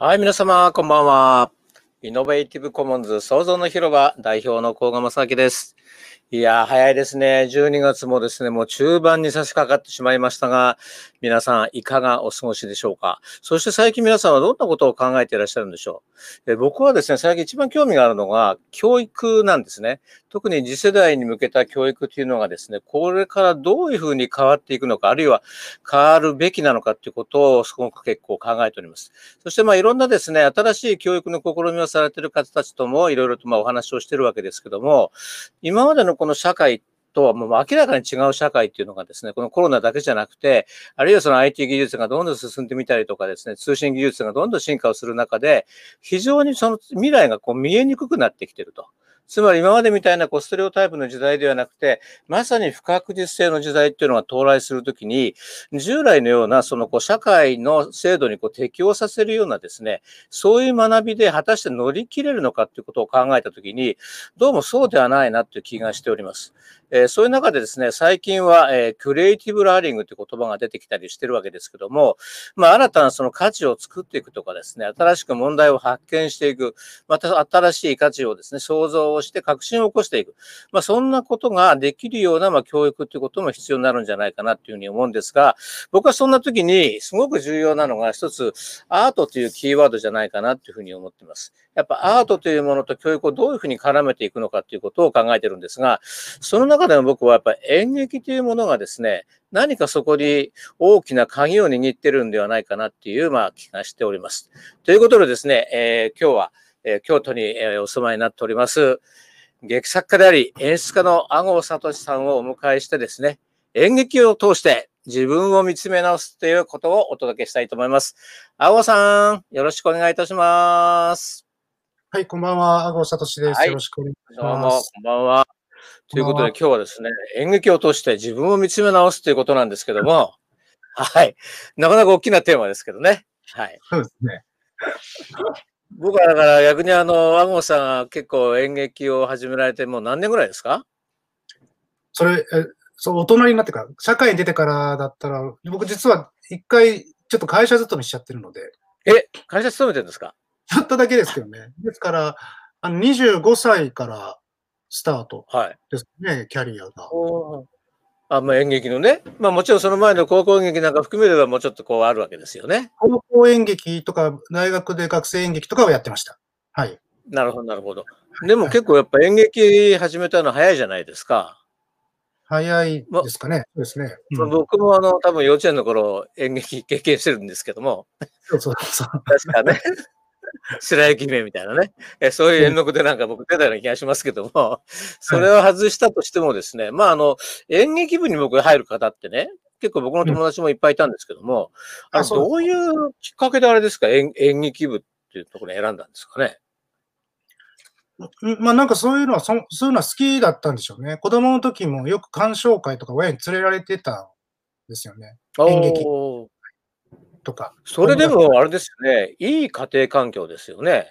はい、皆様、こんばんは。イノベーティブコモンズ創造の広場代表の甲賀正明です。いや、早いですね。12月もですね、もう中盤に差し掛かってしまいましたが、皆さんいかがお過ごしでしょうか？そして最近皆さんはどんなことを考えていらっしゃるんでしょう？え僕はですね、最近一番興味があるのが教育なんですね。特に次世代に向けた教育というのがですね、これからどういうふうに変わっていくのか、あるいは変わるべきなのかということをすごく結構考えております。そしてまあいろんなですね、新しい教育の試みをされている方たちともいろいろとまあお話をしているわけですけども、今までのこの社会とはもう明らかに違う社会っていうのがですね、このコロナだけじゃなくて、あるいはその IT 技術がどんどん進んでみたりとかですね、通信技術がどんどん進化をする中で、非常にその未来がこう見えにくくなってきてると。つまり今までみたいなコステレオタイプの時代ではなくて、まさに不確実性の時代っていうのが到来するときに、従来のようなそのこう社会の制度にこう適応させるようなですね、そういう学びで果たして乗り切れるのかっていうことを考えたときに、どうもそうではないなっていう気がしております。えー、そういう中でですね、最近は、えー、クリエイティブラーニングという言葉が出てきたりしてるわけですけども、まあ、新たなその価値を作っていくとかですね、新しく問題を発見していく、また新しい価値をですね、想像をして革新を起こしていく。まあ、そんなことができるような、まあ、教育ということも必要になるんじゃないかなというふうに思うんですが、僕はそんな時にすごく重要なのが一つ、アートというキーワードじゃないかなというふうに思っています。やっぱアートというものと教育をどういうふうに絡めていくのかということを考えてるんですが、その中でも僕はやっぱり演劇というものがですね、何かそこに大きな鍵を握ってるんではないかなっていう、まあ、気がしております。ということでですね、えー、今日は、えー、京都に、えー、お住まいになっております、劇作家であり演出家の阿郷聡さんをお迎えしてですね、演劇を通して自分を見つめ直すということをお届けしたいと思います。阿郷さん、よろしくお願いいたします。はい、こんばんは。阿郷聡です、はい。よろしくお願いします。どうも、こんばんは。ということで、今日はですね、演劇を通して自分を見つめ直すということなんですけども、はい。なかなか大きなテーマですけどね。はい。そうですね。僕はだから逆にあの、阿郷さんが結構演劇を始められてもう何年ぐらいですか？それ、え、そう、大人になってから、社会に出てからだったら、僕実は一回ちょっと会社勤めしちゃってるので。え、会社勤めてるんですか？ちょっとだけですけどね。ですから、あの25歳からスタートですね、はい、キャリアが。あまあ、演劇のね、まあ、もちろんその前の高校演劇なんか含めればもうちょっとこうあるわけですよね。高校演劇とか、大学で学生演劇とかをやってました。はい。なるほど、なるほど。でも結構やっぱ演劇始めたの早いじゃないですか。早いですかね。そうですね。うん、僕もあの、多分幼稚園の頃演劇経験してるんですけども。そうそうそう。確かね。白雪姫みたいなね。えそういう演目でなんか僕出たような気がしますけども、それを外したとしてもですね、まああの、演劇部に僕入る方ってね、結構僕の友達もいっぱいいたんですけども、うん、あどういうきっかけであれですか？演、演劇部っていうところに選んだんですかね？まあなんかそういうのはそ、そういうのは好きだったんでしょうね。子供の時もよく鑑賞会とか親に連れられてたんですよね。演劇。とか。それでもあれですよね、いい家庭環境ですよね。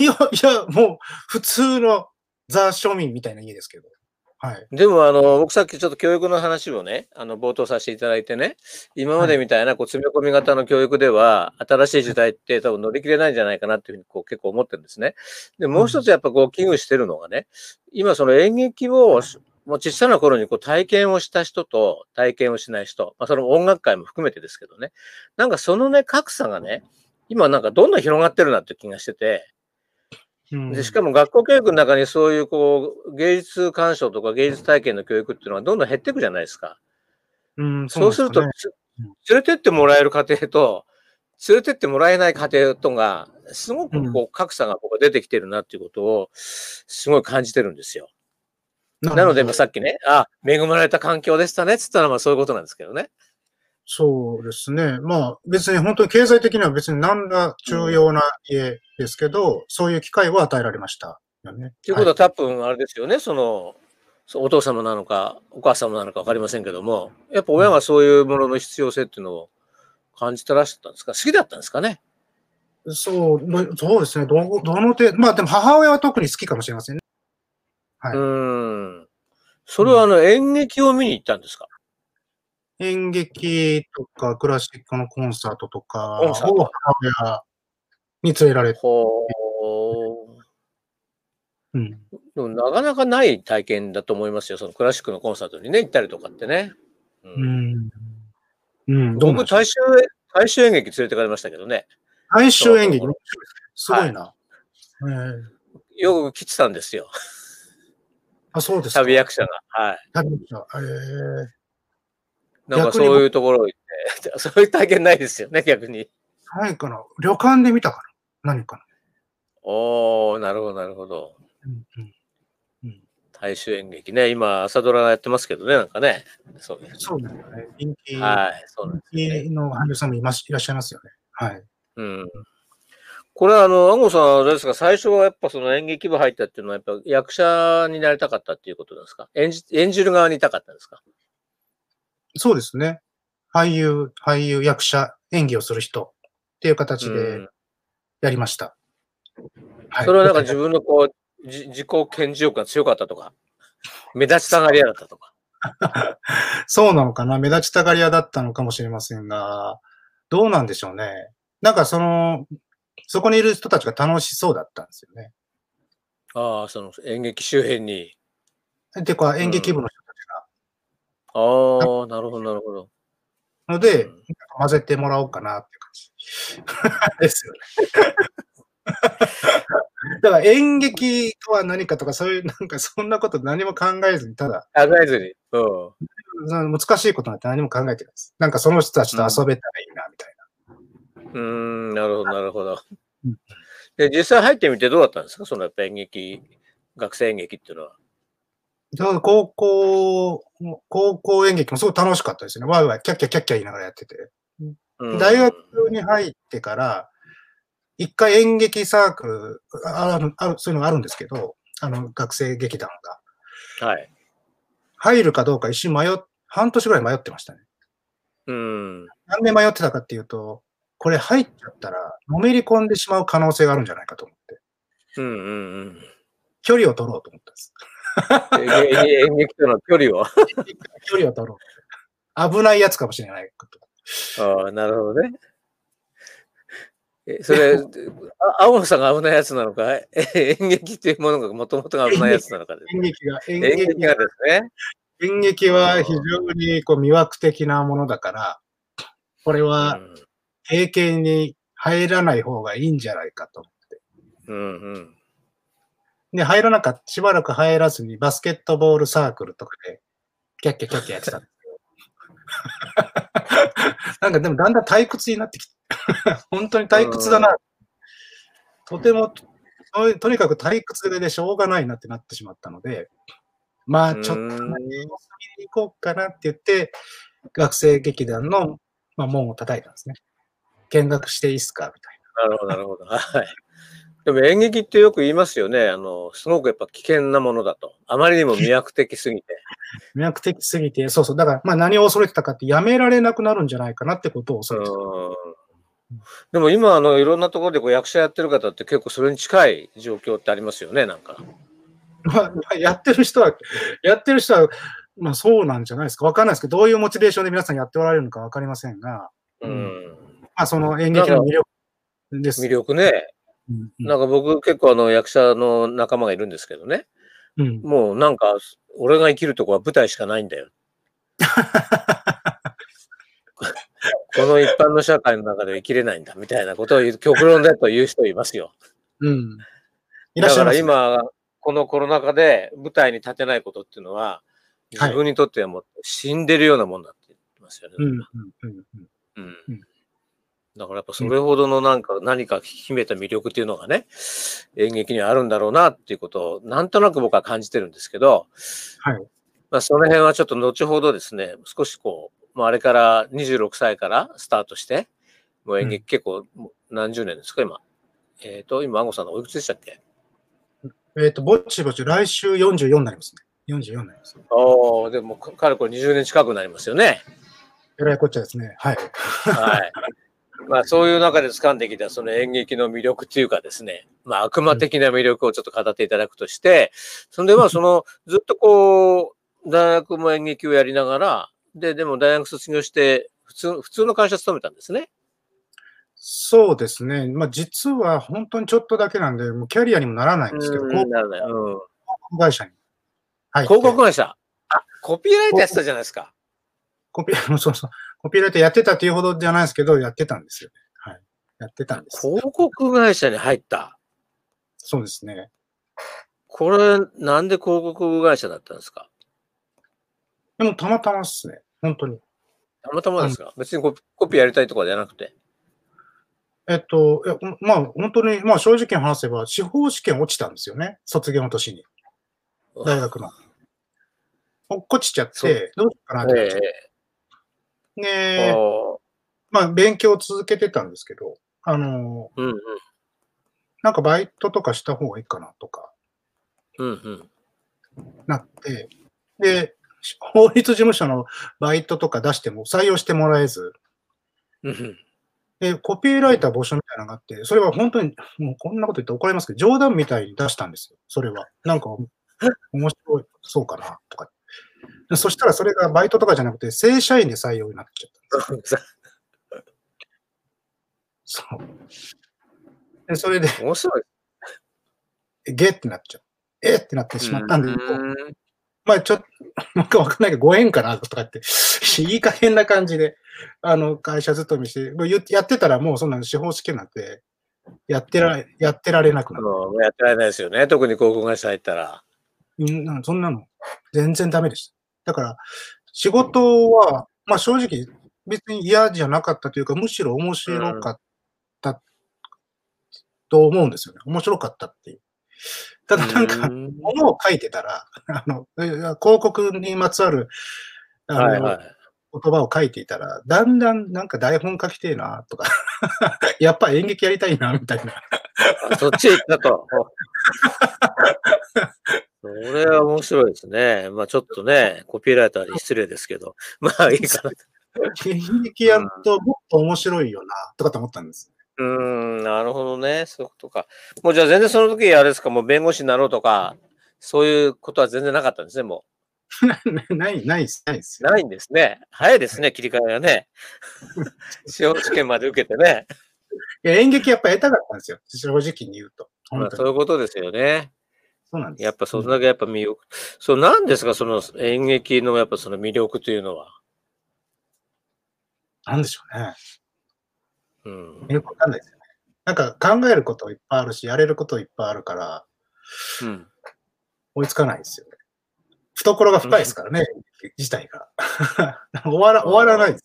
いや、いや、もう普通のザ庶民みたいな家ですけど。はい。でも、あの、僕さっきちょっと教育の話をね、あの、冒頭させていただいてね、今までみたいな、こう、詰め込み型の教育では、新しい時代って多分乗り切れないんじゃないかなっていうふうに、こう、結構思ってるんですね。で、もう一つやっぱこう、危惧してるのがね、今その演劇をもう小さな頃にこう体験をした人と体験をしない人、まあ、その音楽界も含めてですけどね、なんかそのね、格差がね、今なんかどんどん広がってるなって気がしてて、でしかも学校教育の中にそういうこう芸術鑑賞とか芸術体験の教育っていうのはどんどん減っていくじゃないですか。うん、そうすると、連れてってもらえる家庭と、連れてってもらえない家庭とが、すごくこう格差がここ出てきてるなっていうことを、すごい感じてるんですよ。なので、さっきね、あ、恵まれた環境でしたね、つったらまあそういうことなんですけどね。そうですね。まあ別に本当に経済的には別に何ら重要な家ですけど、うん、そういう機会を与えられましたよね。ということは、多分あれですよね、その、お父様なのか、お母様なのか分かりませんけども、やっぱ親がそういうものの必要性っていうのを感じてらっしゃったんですか？好きだったんですかね？そう、そうですね。どどの程度、まあでも母親は特に好きかもしれませんね。はい。うん。それはあの、演劇を見に行ったんですか？演劇とかクラシックのコンサートとかを母親に連れられて。ほうん。う。でもなかなかない体験だと思いますよ。そのクラシックのコンサートにね、行ったりとかってね。ううん。うん。僕、大衆、大衆演劇連れてかれましたけどね。大衆演劇？すごいな。ええよく来てたんですよ。あ、そうですか。旅役者が。はい。旅役者。ええなんかそういうところ行って、そういう体験ないですよね、逆に。ないかな。旅館で見たかな。何かな。おー、なるほど、なるほど。うんうん、大衆演劇ね。今、朝ドラやってますけどね、なんかね。そうです。そうですね。人気、はい、そうです人ね。気の俳優さんもいますいらっしゃいますよね。はい。うん。これは、あの、安郷さんはあれですか、最初はやっぱその演劇部入ったっていうのは、やっぱ役者になりたかったっていうことですか？演じ演じる側にいたかったんですか？そうですね。俳優、俳優、役者、演技をする人っていう形うでんやりました。はいそれはなんか自分のこう、じ自己顕示欲が強かったとか、目立ちたがり屋だったとか。そうなのかな？目立ちたがり屋だったのかもしれませんが、どうなんでしょうね。なんかその、そこにいる人たちが楽しそうだったんですよね。ああ、その演劇周辺に。てか演劇部の人たちが。ああ、なるほど、なるほど。ので、うん混ぜてもらおうかなって感じ。ですよね。だから演劇とは何かとか、そういう、なんかそんなこと何も考えずに、ただ、考えずに。うん。難しいことなんて何も考えてないです。なんかその人たちと遊べたらいいな、みたいな。うーん、なるほど、なるほどうん。で、実際入ってみてどうだったんですか？その演劇、学生演劇っていうのは。だ高校、高校演劇もすごい楽しかったですね。ワイワイ、キャッキャキャッキャ言いながらやってて。うん大学に入ってから、一回演劇サークル、あある、ある、そういうのがあるんですけど、あの、学生劇団が。はい。入るかどうか一瞬迷っ、半年ぐらい迷ってましたね。うん。なんで迷ってたかっていうと、これ入っちゃったら、のめり込んでしまう可能性があるんじゃないかと思って、うんうんうん。距離を取ろうと思ったんです。ええ演劇との距離を。距離を取ろう。危ないやつかもしれないと。ああ、なるほどね。え、それ、あ青野さんが危ないやつなのか、え演劇っていうものがもともとが危ないやつなのかです。演劇が、演演劇劇がですね。演劇は非常にこう魅惑的なものだから、これは経験に入らない方がいいんじゃないかと。うんうん。で、入らなかった、しばらく入らずにバスケットボールサークルとかで、キャッキャキャッキャやってたんですよ。なんかでもだんだん退屈になってきて、本当に退屈だな。とても、ととにかく退屈でしょうがないなってなってしまったので、まあちょっとうーん様子見に行こうかなって言って、学生劇団の、まあ、門を叩いたんですね。見学していいっすか？みたいなるほど、なるほど。はい。でも演劇ってよく言いますよね。あの、すごくやっぱ危険なものだと。あまりにも魅惑的すぎて。な。魅惑的すぎて、そうそう。だから、まあ何を恐れてたかって、やめられなくなるんじゃないかなってことを恐れてた。うんでも今、あの、いろんなところでこう役者やってる方って結構それに近い状況ってありますよね、なんか。まあ、まあやってる人は、やってる人は、まあそうなんじゃないですか。わかんないですけど、どういうモチベーションで皆さんやっておられるのかわかりませんが、ううんあその演劇の魅力です。魅力ね。うんうんなんか僕結構あの役者の仲間がいるんですけどね。うんもうなんか、俺が生きるとこは舞台しかないんだよ。この一般の社会の中で生きれないんだみたいなことを極論だと言う人いますよ。うん。いらっだからしゃいます。今、このコロナ禍で舞台に立てないことっていうのは、はい自分にとってはもう死んでるようなもんだって言ってますよね。うんうんうんうんうんうんだからやっぱそれほどのなんか何か秘めた魅力っていうのがね、演劇にはあるんだろうなっていうことをなんとなく僕は感じてるんですけど、はい。まあその辺はちょっと後ほどですね、少しこう、まああれから26歳からスタートして、もう演劇結構何十年ですか、今。えっ、と、今、アンゴさんのおいくつでしたっけ？えっ、と、ぼちぼち来週44になりますね。44になります。おおでも、かかれこれ20年近くなりますよね。えらいこっちゃですね。はい。はい。まあそういう中で掴んできたその演劇の魅力っていうかですね、まあ悪魔的な魅力をちょっと語っていただくとして、そんでまあそのずっとこう、大学も演劇をやりながら、で、でも大学卒業して普通、普通の会社勤めたんですね。そうですね。まあ、実は本当にちょっとだけなんで、もうキャリアにもならないんですけど、広告会社に。広告会社？あ、コピーライターやってたじゃないですか。コピー、そうそう。コピーライターやってたっていうほどじゃないですけど、やってたんですよね。はい。やってたんです。広告会社に入った。そうですね。これ、なんで広告会社だったんですか？でもたまたまっすね。本当に。たまたまですか、別にコピーやりたいとかじゃなくて。えっと、まあ本当に、まあ正直に話せば、司法試験落ちたんですよね。卒業の年に。大学の。落っこちちゃって、どうしようかなってえて。えで、まあ勉強を続けてたんですけど、あの、うんうん。なんかバイトとかした方がいいかなとかうんうん。なって、で、法律事務所のバイトとか出しても採用してもらえず。で、コピーライター募集みたいなのがあって、それは本当に、もうこんなこと言って怒られますけど、冗談みたいに出したんですよ、それは。なんか、面白い、そうかな、とか。でそしたらそれがバイトとかじゃなくて、正社員で採用になっちゃった。そう。で、それで、面白い。ゲってなっちゃう。えってなってしまったんで、うんまあちょっと、なんかわかんないけど、ご縁かなとかって、いい加減な感じで、あの、会社勤めして、やってたらもうそんなの司法試験なんて、やってられ、やってられなくなる。うんやってられないですよね。特に広告会社入ったら。うんそんなの、全然ダメでした。だから、仕事は、まあ正直、別に嫌じゃなかったというか、むしろ面白かったと思うんですよね。面白かったっていう。ただなんか、うんものを書いてたら、あの、広告にまつわる、あの、はいはい。言葉を書いていたら、だんだんなんか台本書きてえな、とか、やっぱ演劇やりたいな、みたいな。あそっち行ったと。それは面白いですね。まあちょっとね、コピーライターに失礼ですけど。まあいいかな。演劇やるともっと面白いよな、とかと思ったんです。うーん、なるほどね。そういうことか。もうじゃあ全然その時あれですか、もう弁護士になろうとか、そういうことは全然なかったんですね、も ない、ないです、ないですう。ないんですね。早いですね、切り替えがね。司法試験まで受けてね。いや演劇やっぱ下手だったんですよ。正直に言うと。まあ。そういうことですよね。そうなんです。やっぱそれだけやっぱ魅力。そう、なんですか、その演劇のやっぱその魅力というのは？なんでしょうね。うん。よくわかんないですよね。なんか考えることいっぱいあるし、やれることいっぱいあるから、うん。追いつかないですよね。懐が深いですからね、演劇自体が。終わら、終わらないです。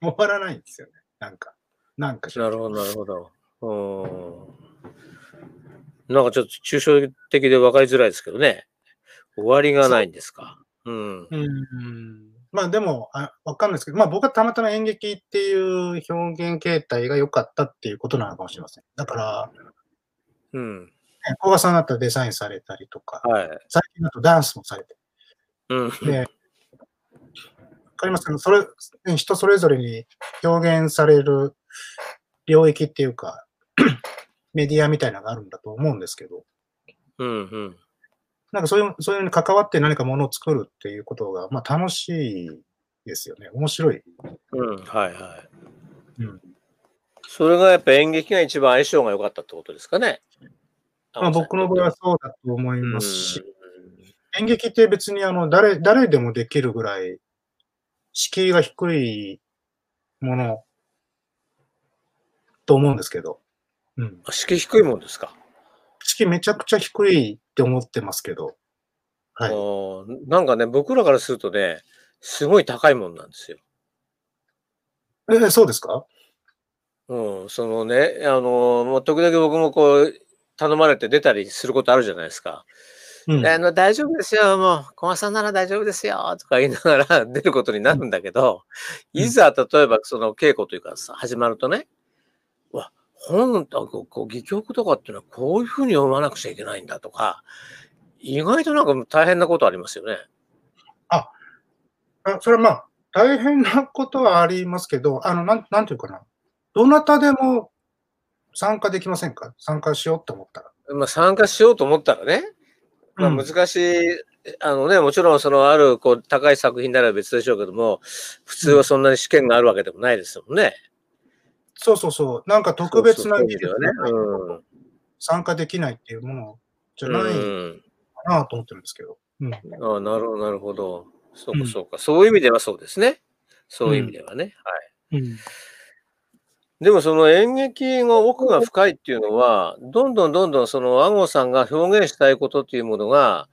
終わらないんですよね。なんか。なんか。なるほど、なるほど。うん。なんかちょっと抽象的で分かりづらいですけどね。終わりがないんですか？うん。うんまあでも、あわかんないですけど、まあ僕はたまたま演劇っていう表現形態が良かったっていうことなのかもしれません。だから、うん。ね古賀さんだったらデザインされたりとか、はい。最近だとダンスもされて、うん。で、わかります？かねそれ、人それぞれに表現される領域っていうか、メディアみたいなのがあるんだと思うんですけど、うん。うん。なんかそういう、そういうのに関わって何かものを作るっていうことが、まあ楽しいですよね。面白い。うん。はいはい。うんそれがやっぱ演劇が一番相性が良かったってことですかね。まあ僕の場合はそうだと思いうんますし、演劇って別にあの、誰、誰でもできるぐらい、敷居が低いものと思うんですけど、うん。あ敷居低いもんですか？敷居めちゃくちゃ低いって思ってますけど、はい。なんかね、僕らからするとね、すごい高いもんなんですよ。え、そうですか？うん、そのね、あの、もう時々僕もこう、頼まれて出たりすることあるじゃないですか。うん。あの、大丈夫ですよ、もう、小松さんなら大丈夫ですよ、とか言いながら 出ることになるんだけど、うんいざ、例えばその稽古というかさ、始まるとね、本、こうこう戯曲とかっていうのはこういうふうに読まなくちゃいけないんだとか、意外となんか大変なことありますよね。あそれはまあ、大変なことはありますけど、あの、なん、なんていうかな。どなたでも参加できませんか？参加しようって思ったら。まあ、参加しようと思ったらね、まあ、うん難しい、あのね、もちろんそのあるこう高い作品なら別でしょうけども、普通はそんなに試験があるわけでもないですもんね。そうそうそう、なんか特別な技術ね。参加できないっていうものじゃうん。ないうんかなと思ってるんですけど。うん。ああ、なるほど、なるほど。そううんか、そうか。そういう意味ではそうですね。そういう意味ではね。はい。うん。でもその演劇の奥が深いっていうのは、どんどんどんどんその安郷さんが表現したいことっていうものが、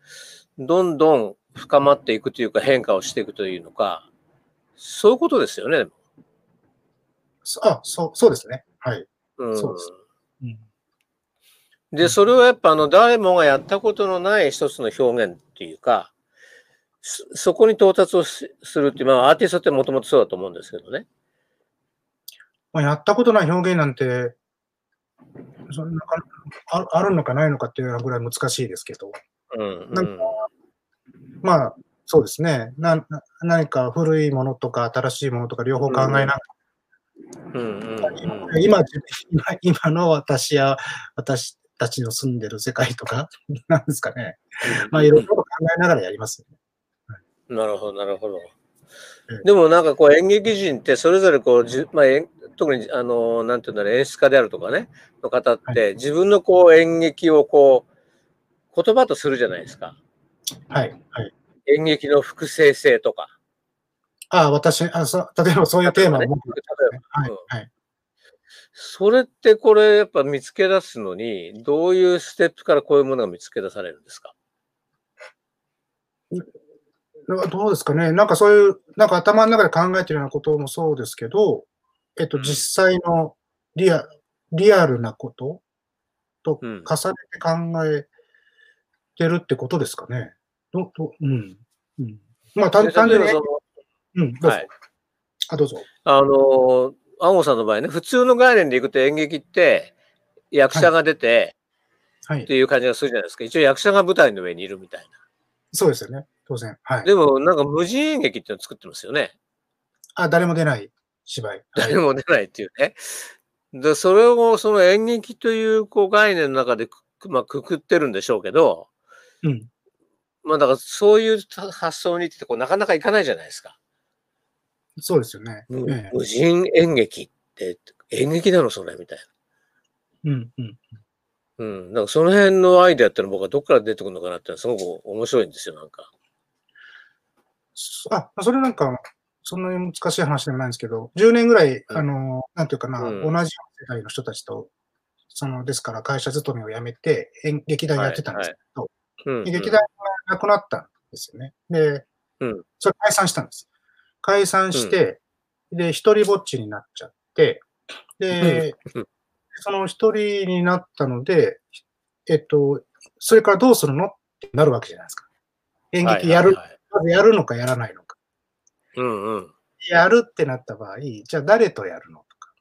どんどん深まっていくというか変化をしていくというのか、そういうことですよね。そあ、そう、そうですね。はい。うん、そうですうん。で、それはやっぱあの誰もがやったことのない一つの表現っていうか、そそこに到達をしするっていう、まあアーティストってもともとそうだと思うんですけどね。まあ、やったことない表現なんて、そんなかああるのかないのかっていうぐらい難しいですけど、うん、うなんん。まあ、そうですね。なな何か古いものとか新しいものとか両方考えながら、うんうんうん今、自今今の私や私たちの住んでる世界とか、なんですかね。まあ、いろいろと考えながらやりますよね。なるほど、なるほどええ。でもなんかこう演劇人ってそれぞれこうじ、まあ、特にあの、なんていうんだろう、演出家であるとかね、の方って自分のこう演劇をこう、言葉とするじゃないですか。はい。はい。演劇の複製性とか。ああ、私、あそ例えばそういうテーマをね持ってる、はい。それってこれやっぱ見つけ出すのに、どういうステップからこういうものが見つけ出されるんですか？どうですかね。なんかそういう、なんか頭の中で考えてるようなこともそうですけど、えっと、うん実際のリアリアルなこととうん重ねて考えてるってことですかね。どどうん。うん、まあ、単純に例えばそ、のうん。はいあ、どうぞ。あの、安郷さんの場合ね、普通の概念でいくと演劇って役者が出てはいっ。ていう感じがするじゃないですか。一応役者が舞台の上にいるみたいな。そうですよね。当然。はい。でもなんか無人演劇っていうのを作ってますよね。あ、誰も出ない芝居。はい誰も出ないっていうね。で、それをその演劇というこう概念の中でく、まあ、くくってるんでしょうけど、うん。まあだからそういう発想にってこうなかなかいかないじゃないですか。そうですよね。無ええ無人演劇って演劇なのそれみたいうん、うん。な。うん。だからその辺のアイデアってのは僕はどっから出てくるのかなってすごく面白いんですよ、なんか。そあ、それなんか、そんなに難しい話でもないんですけど、10年ぐらい、うんあの、なんていうかな、うん同じ世代の人たちと、その、ですから会社勤めを辞めて、演劇団やってたんですけど、うん、劇団がなくなったんですよね。で、うんそれ解散したんです。解散して、で、一人ぼっちになっちゃって、で、うんその一人になったので、えっと、それからどうするのってなるわけじゃないですか。演はい劇やる、はいはいまずやるのかやらないのか。うんうん。やるってなった場合、じゃあ誰とやるのとか。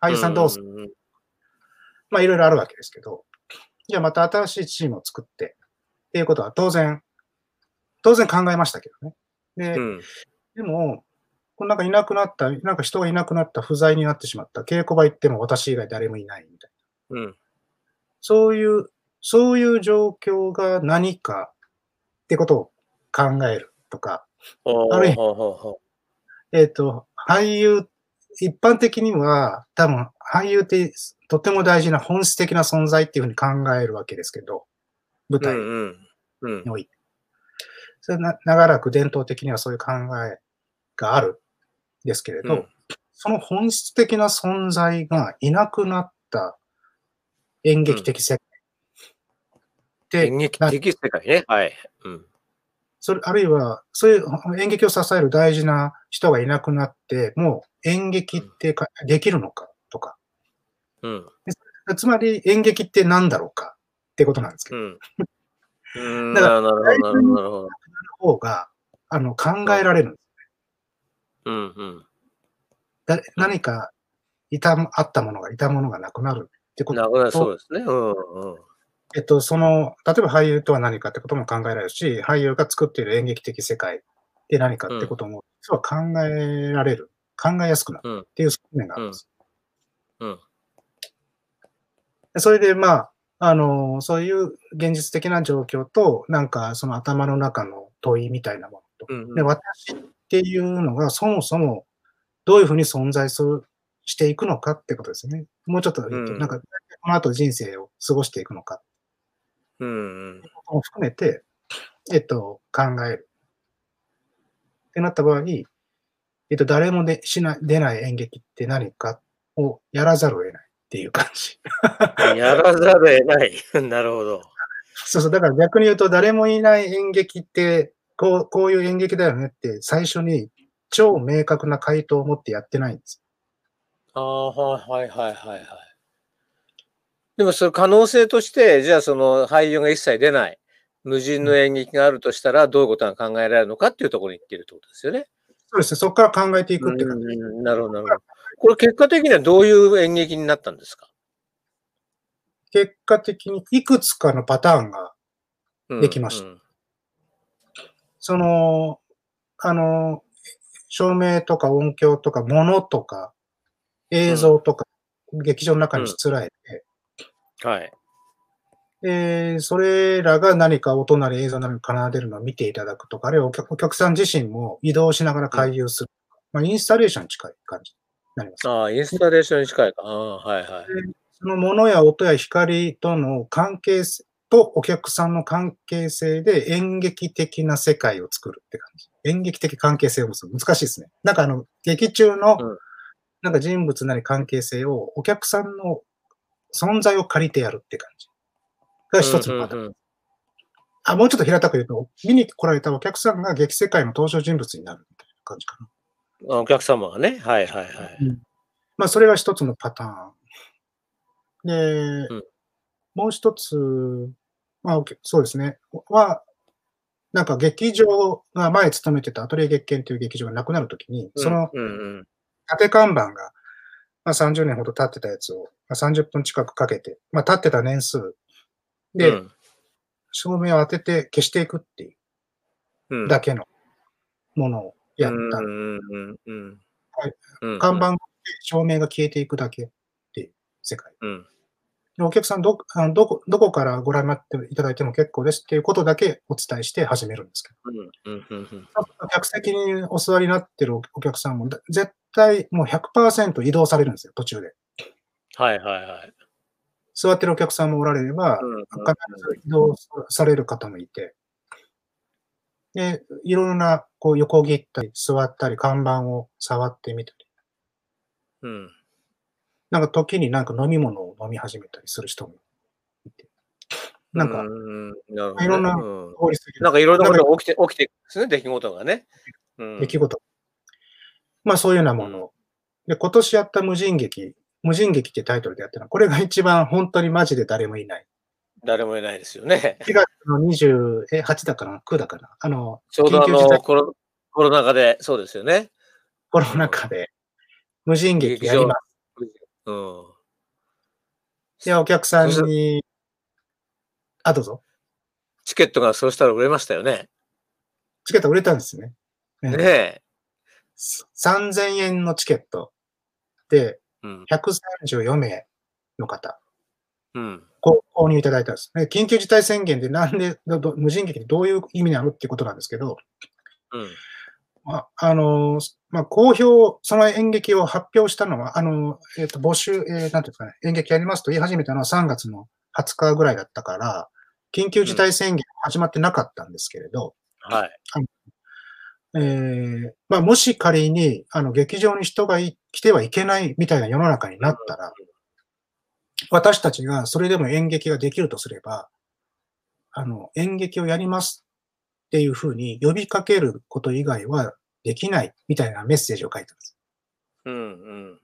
俳優さんどうする、んんんまあいろいろあるわけですけど、じゃあまた新しいチームを作って、っていうことは当然、当然考えましたけどね。で、うん。でも、このなんかいなくなった、なんか人がいなくなった、不在になってしまった、稽古場行っても私以外誰もいないみたいな。うん。そういう、そういう状況が何かってことを考えるとか、あるいはえっ、と、俳優、一般的には多分俳優ってとても大事な本質的な存在っていうふうに考えるわけですけど、舞台んうん。うんにおいて。それな長らく伝統的にはそういう考えがあるんですけれど、うんその本質的な存在がいなくなった演劇的世界って、演劇的世界ね。はい。うん。それあるいは、そういう演劇を支える大事な人がいなくなって、もう演劇ってかできるのかとか、うん。つまり演劇って何だろうかってことなんですけど、うん。うん。だからなるほど、なるほど、なるほど。方があの考えられるんです。うんうん。だ何かいたあったものがいたものがなくなるってことなくなりそうですね。うんうん。えっと、その、例えば俳優とは何かってことも考えられるし、俳優が作っている演劇的世界って何かってことも、実は考えられる、考えやすくなるっていう側面があるんです。うん。でそれで、まあ、あの、そういう現実的な状況と、なんかその頭の中の問いみたいなものと、うんで、私っていうのがそもそもどういうふうに存在するしていくのかってことですよね。もうちょっと言うんなんか、この後人生を過ごしていくのかうんうん。も含めて、えっと、考える。ってなった場合、えっと、誰もでしない出ない演劇って何かをやらざるを得ないっていう感じ。やらざるを得ない。なるほど。そうそう、だから逆に言うと、誰もいない演劇って、こう、こういう演劇だよねって、最初に超明確な回答を持ってやってないんです。ああ、はいはいはいはいはい。でもその可能性として、じゃあその俳優が一切出ない、無人の演劇があるとしたら、どういうことが考えられるのかっていうところに行ってるってことですよね。そうですね、そこから考えていくって感じ。うんなるほど、なるほど。これ結果的にはどういう演劇になったんですか、結果的にいくつかのパターンが、うんできましたうんその、あの、照明とか音響とか物とか映像とか、劇場の中にしつらえて、はい。で、それらが何か音なり映像なり奏でるのを見ていただくとか、あるいはお客さん自身も移動しながら回遊する。まあ、インスタレーションに近い感じになります。ああ、インスタレーションに近いか。ああ、はいはい。その物や音や光との関係性とお客さんの関係性で演劇的な世界を作るって感じ。演劇的関係性を結ぶ。難しいですね。なんかあの、劇中のうん、なんか人物なり関係性をお客さんの存在を借りてやるって感じ。が一つのパターン。うんうんうんあ、もうちょっと平たく言うと、見に来られたお客さんが劇世界の登場人物になるみたいな感じかな。あお客様がね。はいはいはい。まあ、それが一つのパターン。で、んもう一つ、まあ、そうですね。は、なんか劇場が前勤めてたアトリエ月見という劇場がなくなるときに、その縦看板が、まあ、30年ほど経ってたやつを、まあ、30分近くかけて、まあ、経ってた年数。で、うん。照明を当てて消していくっていううん。だけのものをやった。看板で照明が消えていくだけっていう世界。うん。でお客さんど、あのどこ、どこからご覧になっていただいても結構ですっていうことだけお伝えして始めるんですけうんうんうんうん。ど、客席にお座りになってるお客さんもだ絶対もう100%移動されるんですよ、途中で。はいはいはい。座ってるお客さんもおられれば、うんうん。必ず移動される方もいて、で、いろんなこう横切ったり座ったり看板を触ってみたり、うんなんか時になんか飲み物を飲み始めたりする人もいて、なんかいろんななんかいろんなことが起きて、起きてですね、出来事がね。うん出来事。まあそういうようなもの。で、今年やった無人劇、無人劇ってタイトルでやってるのは、これが一番本当にマジで誰もいない。誰もいないですよね。4月の28だかな ?9 だかなあの、ちょうどあ緊急事態のコロコロナ禍で、そうですよね。コロナ禍で無人劇やります。うん。で、お客さんに、あ、どうぞ。チケットがそうしたら売れましたよね。チケット売れたんですね。ええねえ。3000円のチケットでうん。134名の方、うん。ご購入いただいたんです。で緊急事態宣言でなんで無人劇ってどういう意味なのっていうことなんですけど、うん。まあ、あの、まあ、公表、その演劇を発表したのは、あの、えっ、と、募集、えーなんていうんですかね、演劇やりますと言い始めたのは3月の20日ぐらいだったから、緊急事態宣言始まってなかったんですけれど、はい。えーまあ、もし仮に、あの、劇場に人がい来てはいけないみたいな世の中になったら、私たちがそれでも演劇ができるとすれば、あの、演劇をやりますっていうふうに呼びかけること以外はできないみたいなメッセージを書いてます。うん。うん。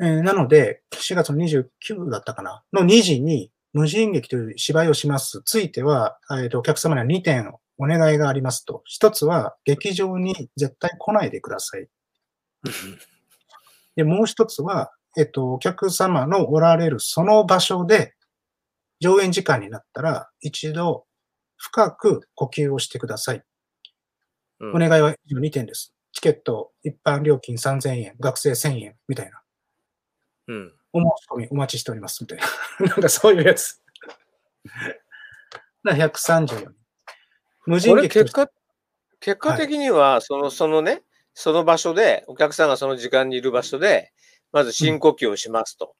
えーなので、4月の29だったかなの2時に無人劇という芝居をします。ついては、えーとお客様には2点お願いがありますと。1つは、劇場に絶対来ないでください。で、もう1つは、えっ、と、お客様のおられるその場所で、上演時間になったら、一度深く呼吸をしてください。うんお願いは以上2点です。チケット、一般料金3000円、学生1000円、みたいな。うん。お申し込みお待ちしております、みたいな。なんかそういうやつ。な134人。無こ人劇としてれ結果、結果的には、その、そのね、その場所で、お客さんがその時間にいる場所で、まず深呼吸をしますと。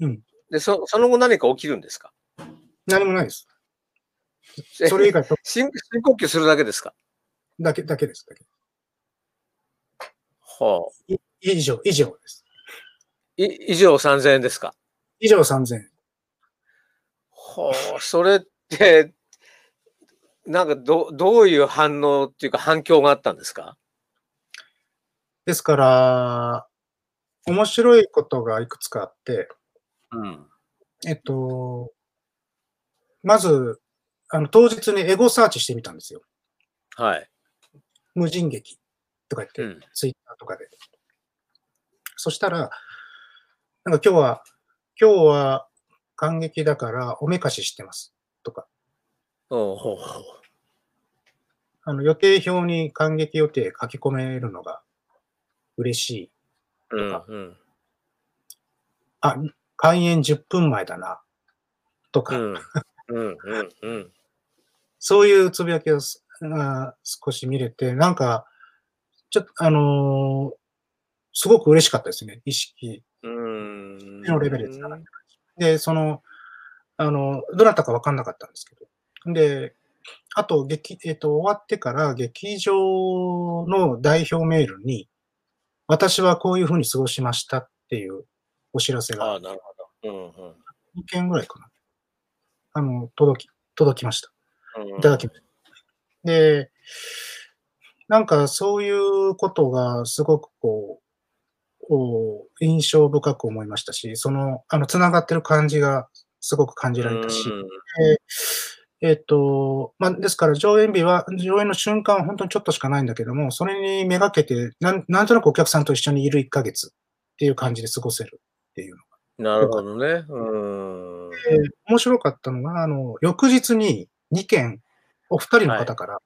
うん。で、そその後何か起きるんですか？何もないです。それ以外深呼吸するだけですか？だけ、だけです。だけはあ。い以上、以上です。い以上3000円ですか？以上3000円。はあ、それって、なんかど、どういう反応っていうか反響があったんですか？ですから、面白いことがいくつかあって、うん。えっと、まず、あの、当日にエゴサーチしてみたんですよ。はい。無人劇とか言って、うん。ツイッターとかで。そしたら、なんか今日は、今日は感激だからおめかししてますとか、あの予定表に感激予定書き込めるのが嬉しい。うんうん。あ、開演10分前だな。とか、うん。うんうんうん。そういうつぶやきをすあ少し見れて、なんか、ちょっと、あのーすごく嬉しかったですね。意識うん。のレベルですから。で、その、あの、どなたかわかんなかったんですけど。で、あと、劇、えっ、と、終わってから、劇場の代表メールに、私はこういうふうに過ごしましたっていうお知らせがああ、なるほど。うんうん2件ぐらいかな。あの、届き、届きました。うん。いただきました。で、なんかそういうことがすごくこう、印象深く思いましたし、その、あの、つながってる感じがすごく感じられたし、うんえっ、と、まあ、ですから上演日は、上演の瞬間は本当にちょっとしかないんだけども、それにめがけて、なんなんとなくお客さんと一緒にいる1ヶ月っていう感じで過ごせるっていうの。なるほどね。うん。で面白かったのが、あの、翌日に2件、お二人の方から、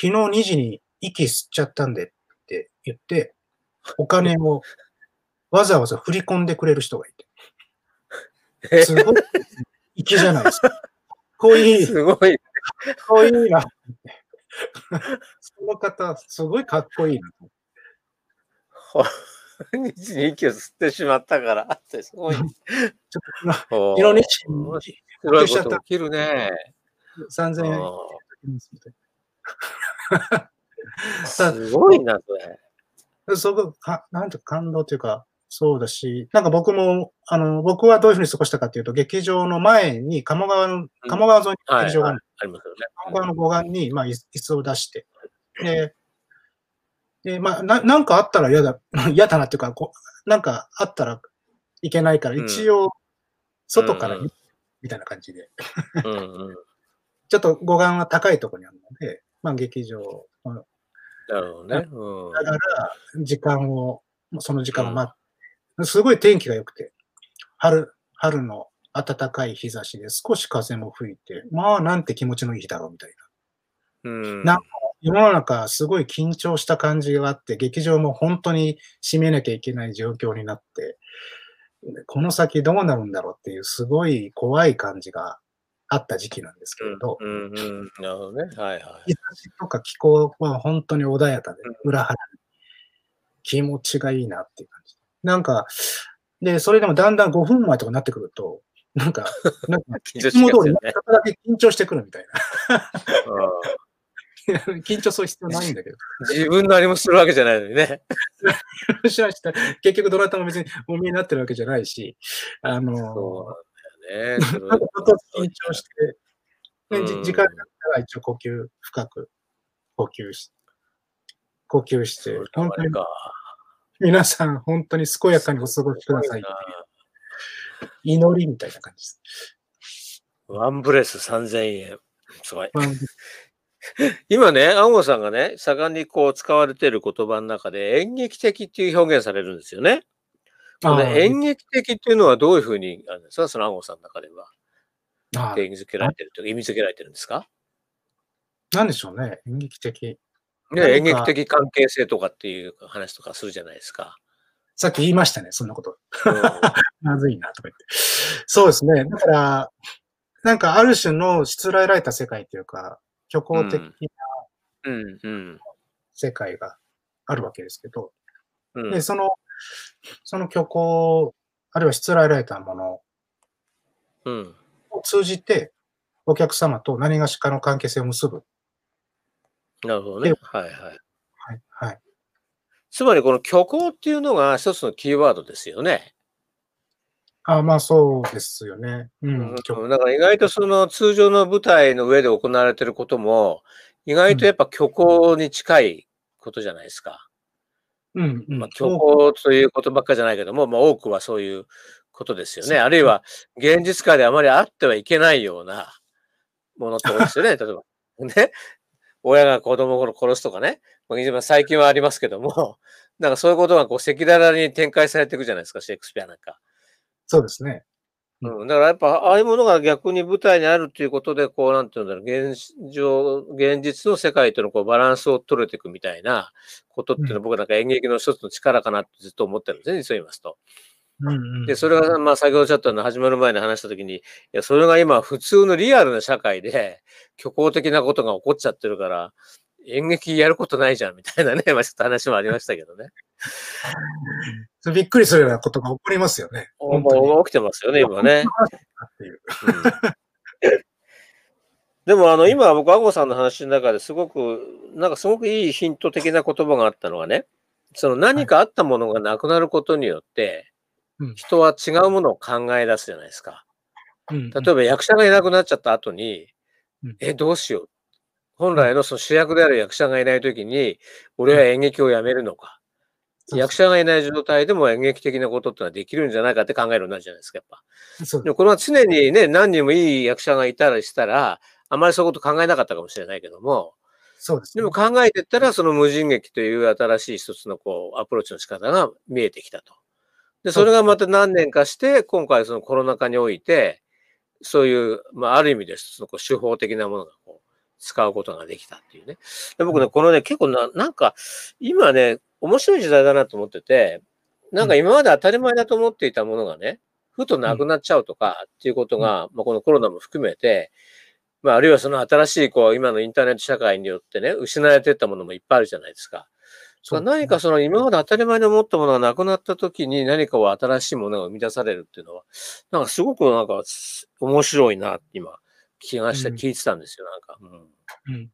昨日2時に息吸っちゃったんでって言って、お金をわざわざ振り込んでくれる人がいて、すごい粋じゃないですか。かっこいい、かっすごい。こいいな。その方、すごいかっこいいな。日に息を吸ってしまったから。ってすごい。ちょっと昨日ね、面白いこと起きるね。3000円。すごいな、それ。すごくか、なんていうか感動というか、そうだし、なんか僕も、あの、僕はどういうふうに過ごしたかというと、劇場の前に、鴨川の、鴨川沿いにはい、劇場がありますよね。鴨川の護岸に、まあ、椅椅子を出して、で、で、まあ、ななんかあったら嫌だ、嫌だなっていうか、こう、なんかあったらいけないから、うん。一応、外からみたいな感じで、うんうん。ちょっと護岸は高いところにあるので、まあ、劇場のなるほどね。うんだから、時間を、その時間を待って、すごい天気が良くて、春、春の暖かい日差しで少し風も吹いて、まあなんて気持ちのいい日だろうみたいな。うん。な世の中すごい緊張した感じがあって、劇場も本当に閉めなきゃいけない状況になって、この先どうなるんだろうっていうすごい怖い感じがあった時期なんですけれど、うんうん。なるほどね。はいはい。日差しとか気候は本当に穏やかでうん、裏腹に気持ちがいいなっていう感じ。なんか、で、それでもだんだん5分前とかになってくると、なんか、なんか、いつも通り、ね。だけ緊張してくるみたいうんな。緊張する必要ないんだけど。自分何もするわけじゃないのにね。しました結局どなたも別にお見えになってるわけじゃないし、あの、ね。ちょっと緊張して、うん時間があったら一応呼吸、深く呼吸し、呼吸して、本当にか。皆さん本当に健やかにお過ごしください。祈りみたいな感じです。ワンブレス3000円。すごい。まあ 今ね、青野さんがね、盛んにこう使われている言葉の中で演劇的っていう表現されるんですよね。この演劇的っていうのはどういうふうにあるんですかその青野さんの中では。あ定義づけられてるというか意味づけられてるんですか？なんでしょうね、演劇的。ね、演劇的関係性とかっていう話とかするじゃないですか。さっき言いましたね、そんなこと。うん まずいな、とか言って。そうですね。だから、なんかある種のしつらえられた世界というか、虚構的なうんうん世界があるわけですけど、うんで、その、その虚構、あるいはしつらえられたものうん。を通じて、お客様と何がしかの関係性を結ぶ。なるほどねで。はいはい。はい。はい。つまりこの虚構っていうのが一つのキーワードですよね。あまあそうですよね。うん。うんだから意外とその通常の舞台の上で行われていることも、意外とやっぱ虚構に近いことじゃないですか。うん。うん。まあ、虚構ということばっかじゃないけども、まあ多くはそういうことですよね。あるいは現実界であまりあってはいけないようなものってことですよね。例えば。ね。親が子供を殺すとかね。まあ今最近はありますけども、なんかそういうことがこう赤裸々に展開されていくじゃないですか、シェイクスピアなんか。そうですね。うん、だからやっぱ、ああいうものが逆に舞台にあるということで、こう、なんていうんだろう、現状、現実の世界とのこうバランスを取れていくみたいなことっていうのは、僕なんか演劇の一つの力かなってずっと思ってるんですね、そう言いますと。うんうん。で、それが、まあ、先ほどちょっとの始まる前に話したときに、いや、それが今、普通のリアルな社会で、虚構的なことが起こっちゃってるから、演劇やることないじゃん、みたいなね、まあ、ちょっと話もありましたけどね。びっくりするようなことが起こりますよね。起きてますよね、今ね。でもあの今僕、アゴさんの話の中ですごく、なんかすごくいいヒント的な言葉があったのがね、その何かあったものがなくなることによってうん、人は違うものを考え出すじゃないですか。うん例えば役者がいなくなっちゃった後にうん、え、どうしよう。本来のその主役である役者がいないときに、俺は演劇をやめるのか。役者がいない状態でも演劇的なことってのはできるんじゃないかって考えるようになるじゃないですか、やっぱ。そうでもこれは常にね、何人もいい役者がいたりしたら、あまりそういうこと考えなかったかもしれないけども、そうですね。でも考えていったら、その無人劇という新しい一つのこう、アプローチの仕方が見えてきたと。で、それがまた何年かして、今回そのコロナ禍において、そういう、まあ、ある意味で一つのこう手法的なものがこう、使うことができたっていうね。で僕ね、このね、結構な、なんか、今ね、面白い時代だなと思ってて、なんか今まで当たり前だと思っていたものがね、ふとなくなっちゃうとかっていうことが、まあ、このコロナも含めて、まあ、あるいはその新しい、こう、今のインターネット社会によってね、失われていったものもいっぱいあるじゃないですか。そう何かその今まで当たり前に思ったものがなくなった時に何かを新しいものが生み出されるっていうのは、なんかすごくなんかす面白いな今気がしてうん聞いてたんですよ、なんか。うん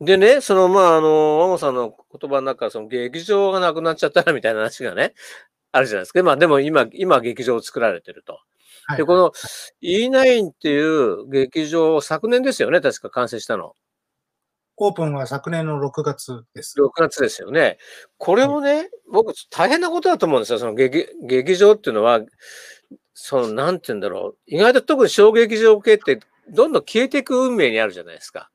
でね、その、まあ、あの、ワモさんの言葉の中、その劇場がなくなっちゃったらみたいな話がね、あるじゃないですか。まあ、でも今、今劇場を作られてると。はいで、この E9 っていう劇場を昨年ですよね、確か完成したの。オープンは昨年の6月です。6月ですよね。これもね、僕、大変なことだと思うんですよ。その劇劇場っていうのは、その、なんて言うんだろう。意外と特に小劇場系って、どんどん消えていく運命にあるじゃないですか。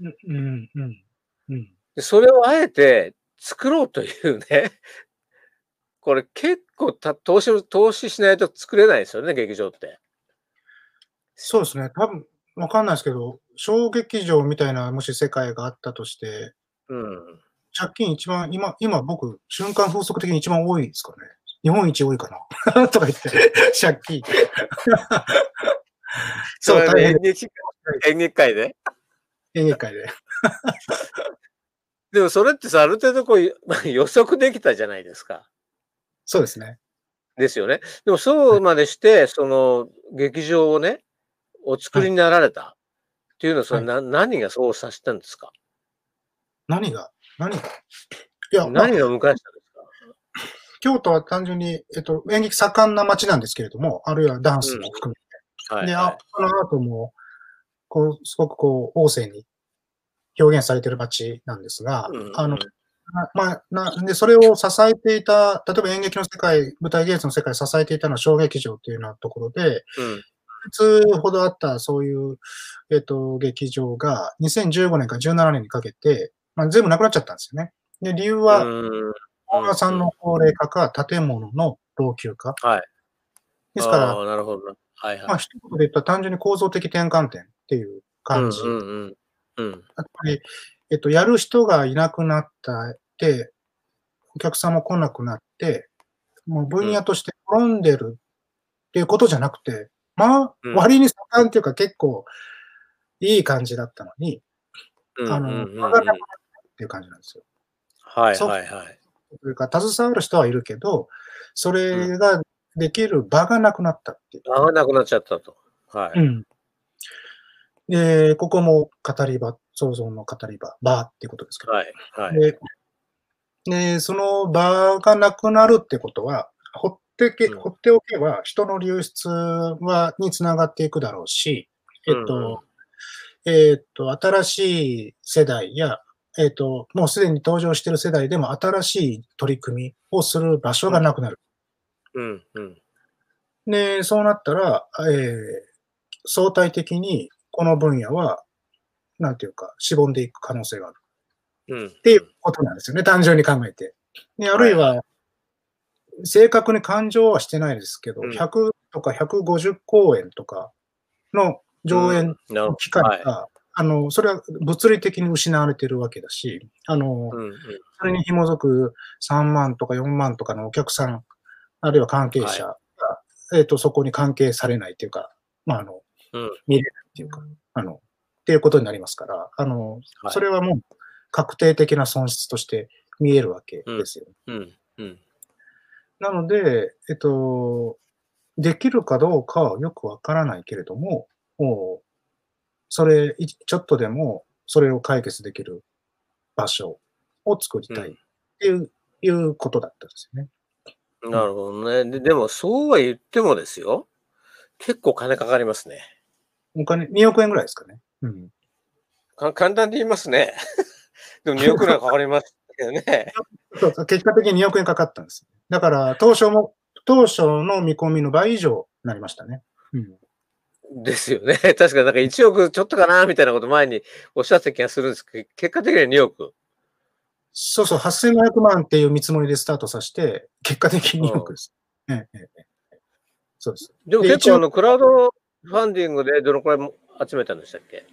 うんうんうんうん。でそれをあえて作ろうというね、これ結構た投資、投資しないと作れないですよね、劇場って。そうですね。多分、わかんないですけど、小劇場みたいなもし世界があったとして、うん。借金一番、今、今僕、瞬間風速的に一番多いですかね。日本一多いかな とか言って、借金。そう、れ大変演劇界で？演劇界で。でもそれってさ、ある程度こう、まあ予測できたじゃないですか。そうですね。ですよね。でもそうまでして、その劇場をね、お作りになられたっていうのは、それな何がそうさせたんですか？何が？何が？いや、まあ何が迎えしたんですか京都は単純に、えっと、演劇盛んな街なんですけれども、あるいはダンスも含めはい、で、はあこのアートも、こう、すごくこう、旺盛に表現されてる街なんですが、い。うんあの、なまあ、な、で、それを支えていた、例えば演劇の世界、舞台芸術の世界を支えていたのは小劇場というようなところで、うん。普通ほどあったそういう、えっと、劇場が2015年から17年にかけて、まあ、全部なくなっちゃったんですよね。で、理由は、うん大川さんの高齢化か、建物の老朽化。はい。ですから、なるほどな。はいはい。まあ、一言で言ったら単純に構造的転換点っていう感じ。うんうんうん。うん。やっぱり、えっと、やる人がいなくなったって、お客さんも来なくなって、もう分野として転んでるっていうことじゃなくて、まあうん、割に盛んっていうか結構いい感じだったのに、うんあのうんうんうん上がらなくなったっていう感じなんですよ。はいはいはい。というか、携わる人はいるけど、それができる場がなくなったっていう。合わなくなっちゃったと。はい。うん。で、ここも語り場、創造の語り場、場っていうことですかはい。はい。で、でその場がなくなるってことは、ほってけ、うん放っておけば人の流出は、につながっていくだろうし、えっと、えっと、新しい世代や、えっと、もうすでに登場している世代でも新しい取り組みをする場所がなくなる。うん。うん。で、そうなったら、えー相対的にこの分野は、なんていうか、しぼんでいく可能性がある。うん。っていうことなんですよね、単純に考えて。であるいは、正確に感情はしてないですけど、うん100とか150公演とかの上演の機会はいが、あの、それは物理的に失われてるわけだし、あの、うん。うん。それに紐づく3万とか4万とかのお客さん、あるいは関係者が、えっ、と、そこに関係されないっていうか、まあ、あの、うん見れないっていうか、あの、っていうことになりますから、あの、はいそれはもう確定的な損失として見えるわけですよ。うん。うん。なので、えっと、できるかどうかはよくわからないけれども、もう、それ、いちょっとでもそれを解決できる場所を作りたいっていう,、いうことだったんですよね。なるほどね。ででも、そうは言ってもですよ。結構金かかりますね。お金、2億円ぐらいですかね。うん。か簡単に言いますね。でも2億円はかかりますけどね。そうそう結果的に2億円かかったんです。だから、当初も、当初の見込みの倍以上になりましたね。うん。ですよね。確かになんか1億ちょっとかなみたいなこと前におっしゃった気がするんですけど、結果的には2億。そうそう、8500万っていう見積もりでスタートさせて、結果的に2億です。そうです。でも結構あの、クラウドファンディングでどのくらいも集めたんでしたっけ？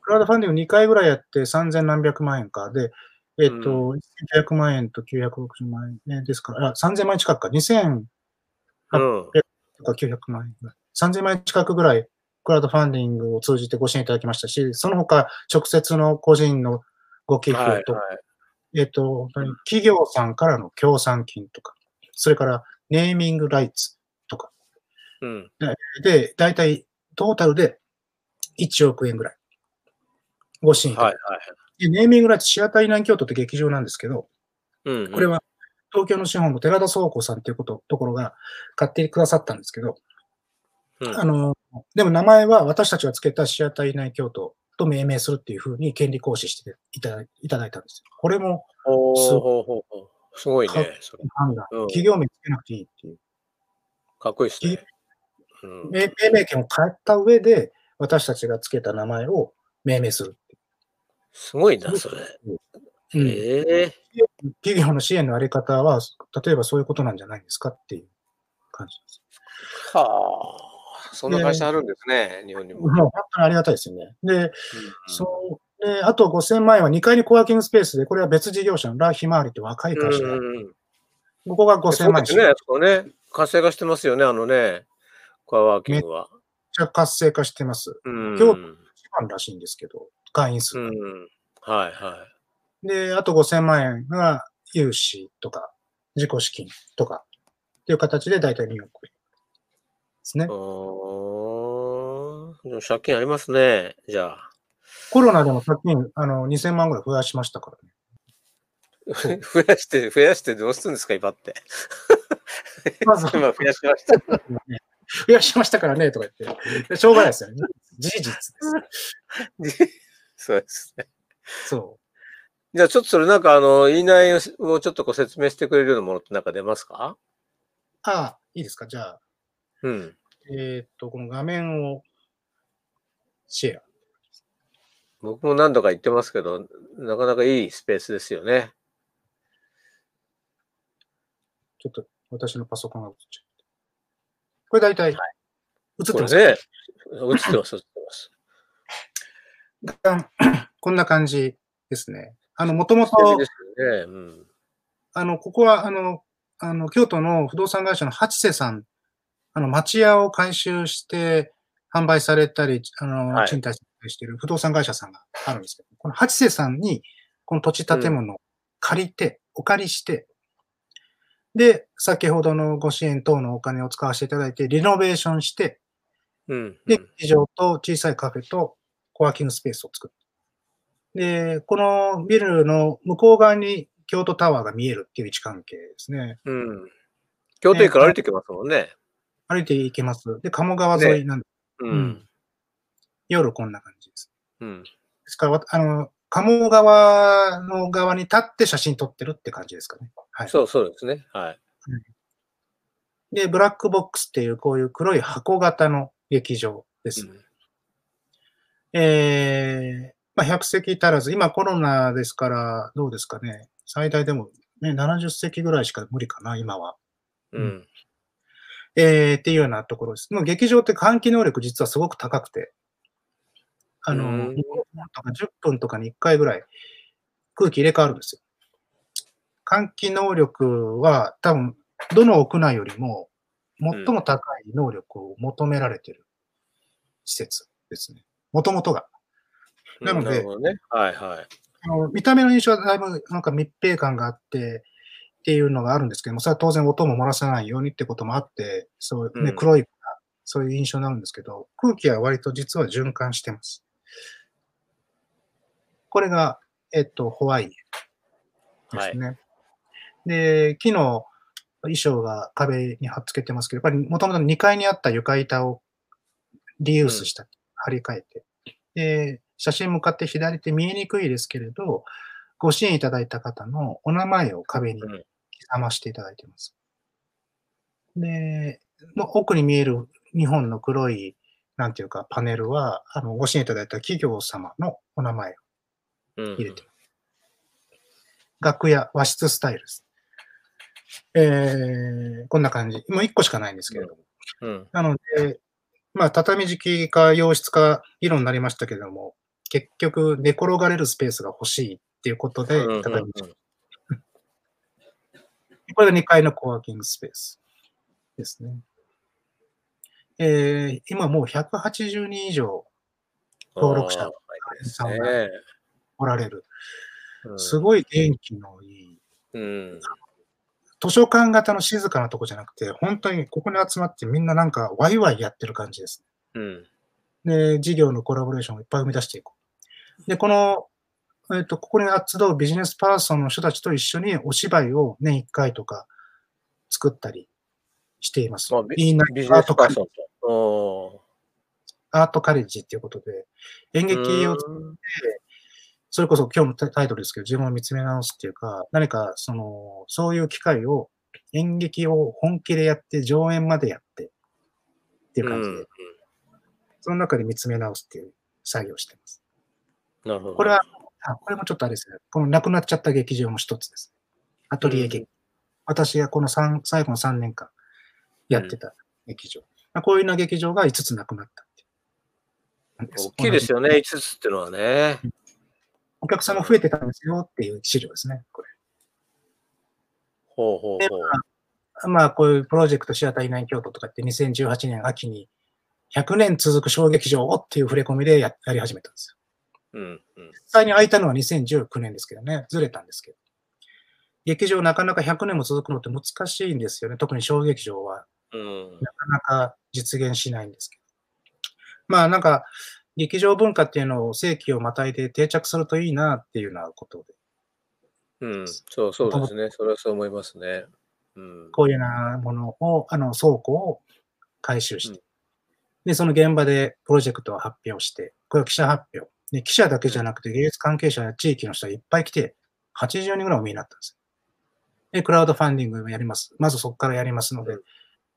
クラウドファンディング2回ぐらいやって3000何百万円か。で、えっ、と、1900万円と960万円、ね、ですから、あ3000万円近くか。2000うん。とか900万円ぐらい。3000万円近くぐらい、クラウドファンディングを通じてご支援いただきましたし、その他、直接の個人のご寄付はい、はいとか、。えっ、と、企業さんからの協賛金とか、それからネーミングライツとか。うん。で、だいたいトータルで1億円ぐらい。ご支援いただはいい、はい。ネーミングライツシアターイナイン京都って劇場なんですけど、うん。これは東京の資本の寺田倉庫さんっていうこと、ところが買ってくださったんですけど、うん、あの、でも名前は私たちが付けたシアターイナイン京都と命名するっていうふうに権利行使していただいいただいたんですよ。これもすごいかね。判断、うん企業名つけなくていいっていう。かっこいいですね。うん、命命名権を変えた上で、私たちが付けた名前を命名するすごいな、それ。いう。うんええ企業の支援のあり方は、例えばそういうことなんじゃないですかっていう感じです。はあ。そんな会社あるんですね、日本にも。本当にありがたいですよね。で、うんそう、で、あと5000万円は2階にコワーキングスペースで、これは別事業者のラ・ヒマーリって若い会社が、うんうんうんここが5000万円そうですね、ね。活性化してますよね、あのね、コアワーキングは。めっちゃ活性化してます。うん。京都一番らしいんですけど、会員数が。うん。はいはで、あと5000万円が融資とか、自己資金とか、っていう形で大体2億円ですねい。。おーでも借金ありますね、じゃあ。コロナでも借金、あの、2000万ぐらい増やしましたからね。増やして、増やしてどうするんですか、今って。まず今増やしました。増やしましたからね、とか言って。しょうがないですよね。事実です。そうですね。そじゃあちょっとそれなんかあの、言いないをちょっとこう説明してくれるようなものってなんか出ますか？う。ああ、いいですか。じゃあ、うん。えーっと、この画面をシェア。僕も何度か言ってますけど、なかなかいいスペースですよね。ちょっと私のパソコンが映っちゃう。これ大体、映ってますね、映ってます、映ってます。かこんな感じですね。あの、もともと。あの、ここは、あの、あの、京都の不動産会社の八瀬さん、あの、町屋を改修して販売されたり、あの、はい賃貸している不動産会社さんがあるんですけど、この八瀬さんに、この土地建物を借りて、お借りして、で、先ほどのご支援等のお金を使わせていただいて、リノベーションして、うん。で、劇場と小さいカフェとコワーキングスペースを作る。で、このビルの向こう側に京都タワーが見えるっていう位置関係ですね。うん。京都駅から歩いてきますもんね。歩いて行けます。で、鴨川沿いなんで、ううんん。夜こんな感じです。うん。ですから、わあの、鴨川の側に立って写真撮ってるって感じですかね。はい。そうそうですね。はい。で、ブラックボックスっていうこういう黒い箱型の劇場です。えー、まあ、100席足らず、今コロナですから、どうですかね。最大でも、ね、70席ぐらいしか無理かな、今は。うん。えー、っていうようなところです。もう劇場って換気能力実はすごく高くて、あの、うん5分とか10分とかに1回ぐらい空気入れ替わるんですよ。換気能力は多分、どの屋内よりも最も高い能力を求められている施設ですね。もともとが。なのでね。はいはい。あの見た目の印象はだいぶなんか密閉感があってっていうのがあるんですけども、それは当然音も漏らさないようにってこともあって、そうね、うん黒いそういう印象になるんですけど、空気は割と実は循環してます。これが、えっと、ホワイエですね。で、木の衣装が壁に貼っつけてますけど、やっぱりもともと2階にあった床板をリユースした、張り替えて。で、写真向かって左手見えにくいですけれど、ご支援いただいた方のお名前を壁にうん刻ましていただいています。で、もう奥に見える2本の黒い、なんていうか、パネルは、あの、ご支援いただいた企業様のお名前をうん。入れて楽屋、和室スタイルです。えー、こんな感じ。もう1個しかないんですけれども。うん。なので、まあ、畳敷きか洋室か議論になりましたけれども、結局、寝転がれるスペースが欲しいっていうことで、うん畳敷きこれが2階のコワーキングスペースですね。えー、今もう180人以上登録者あーはいですね。おられる。うんすごい元気のいい、うん。図書館型の静かなとこじゃなくて、本当にここに集まってみんななんかワイワイやってる感じです。うん。で、事業のコラボレーションをいっぱい生み出していこう。で、この、えっ、と、ここに集うビジネスパーソンの人たちと一緒にお芝居を年1回とか作ったりしています。まあビジネアートカレッジスパーソンと。おアートカレッジっていうことで、演劇をうんそれこそ今日のタタイトルですけど、自分を見つめ直すっていうか、何かその、そういう機会を、演劇を本気でやって、上演までやって、っていう感じで、うんその中で見つめ直すっていう作業をしています。なるほど。これは、あこれもちょっとあれですね、この亡くなっちゃった劇場も一つです。アトリエ劇。私がこの三最後の3年間やってた劇場。まあこういうな劇場が5つなくなった大きいですよね、5つっていうのはね。お客さんも増えてたんですよっていう資料ですね、これ。ほうほうでほう。まあ、こういうプロジェクトシアターいない京都とかって2018年秋に100年続く小劇場をっていう触れ込みでややり始めたんですよ。うん。うん。実際に開いたのは2019年ですけどね、ずれたんですけど。劇場なかなか100年も続くのって難しいんですよね。特に小劇場はうん。なかなか実現しないんですけど。まあなんか、劇場文化っていうのを世紀をまたいで定着するといいなっていうようなことで、うん。そうそうですね。それはそう思いますね。うん。こういうようなものを、あの倉庫を回収して、うんで、その現場でプロジェクトを発表して、これは記者発表。で、記者だけじゃなくて芸術関係者や地域の人がいっぱい来て、80人ぐらいお見えになったんです。で、クラウドファンディングをやります。まずそこからやりますので、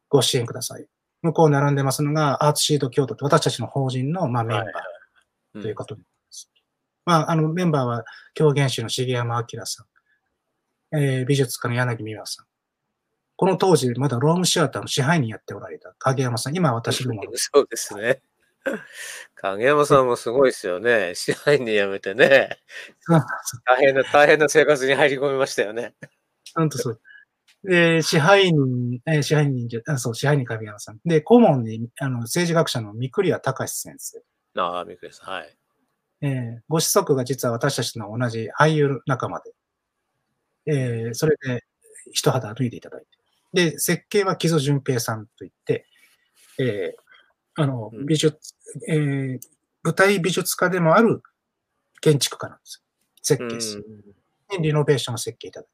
ご支援ください。向こう並んでますのが、アーツシート京都って私たちの法人の、まあ、メンバーうんということになります。まあ、あの、メンバーは、狂言師の重山明さん、えー美術家の柳美和さん、この当時、まだロームシアターの支配人やっておられた影山さん、今私どもの、そうですね。影山さんもすごいですよね。支配人辞めてね。大変な、大変な生活に入り込みましたよね。本当そう。で、支配人、えー支配人じゃ、あそう、支配人影山さん。で、顧問に、あの、政治学者の三栗谷隆先生。ああ、びっくりした。はい。えーご子息が実は私たちの同じ俳優仲間で、えーそれで一肌脱いでいただいて。で、設計は木曽淳平さんといって、えー、あのうん、美術、えー、舞台美術家でもある建築家なんですよ。設計士。でリノベーションを設計いただい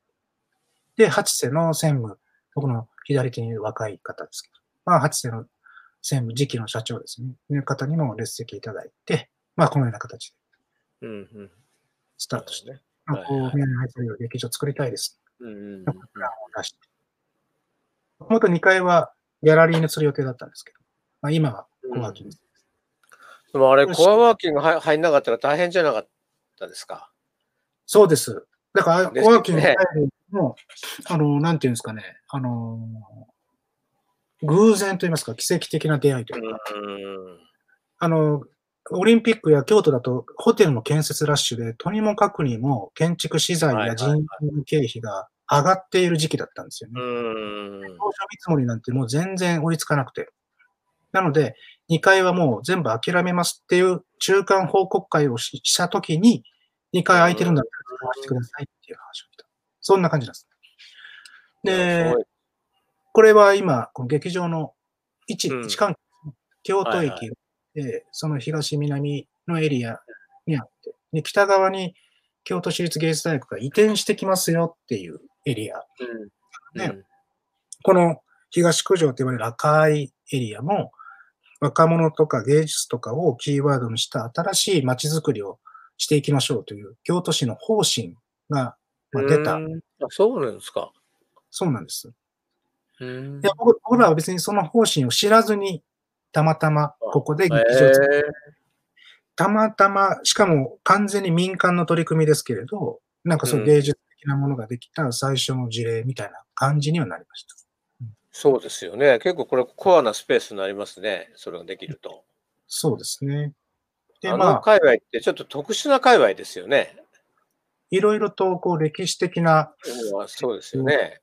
て。で、八世の専務、僕の左手にいる若い方ですけど、まあ、八世の専務、次期の社長ですね。いう方にも列席いただいて、まあ、このような形でうんうんスタートして、ね。まあ、こう、はいはい宮根入劇場作りたいです。うんうんプランを出して。もともと2階はギャラリーにする予定だったんですけど、まあ、今はコワーキング。でもあれ、コアワーキング入入んなかったら大変じゃなかったですか？そうです。だから、コワーキング入るのも、あの、なんていうんですかね、あの、偶然といいますか、奇跡的な出会いというか、うんあの、オリンピックや京都だと、ホテルの建設ラッシュで、とにもかくにも建築資材や人員の経費が上がっている時期だったんですよね。うん当初見積もりなんてもう全然追いつかなくて。なので、2階はもう全部諦めますっていう中間報告会をししたときに、2階空いてるんだったら使わせてくださいっていう話をした。そんな感じなんです。で、これは今、この劇場の位置、うん位置関係京都はいは駅で、その東南のエリアにあって、で北側に京都市立芸術大学が移転してきますよっていうエリア。うんねこの東九条と呼ばれる赤いエリアも、若者とか芸術とかをキーワードにした新しい街づくりをしていきましょうという京都市の方針がまあ出た。うんあそうなんですか。そうなんです。うんいや僕僕らは別にその方針を知らずに、たまたまここで劇場を作るえたまたま、しかも完全に民間の取り組みですけれど、なんかそううん芸術的なものができた最初の事例みたいな感じにはなりました。そうですよね。結構これコアなスペースになりますね。それができると。そうですね。で、あまあ、の界隈ってちょっと特殊な界隈ですよね。いろいろとこう歴史的なうんそうですよね。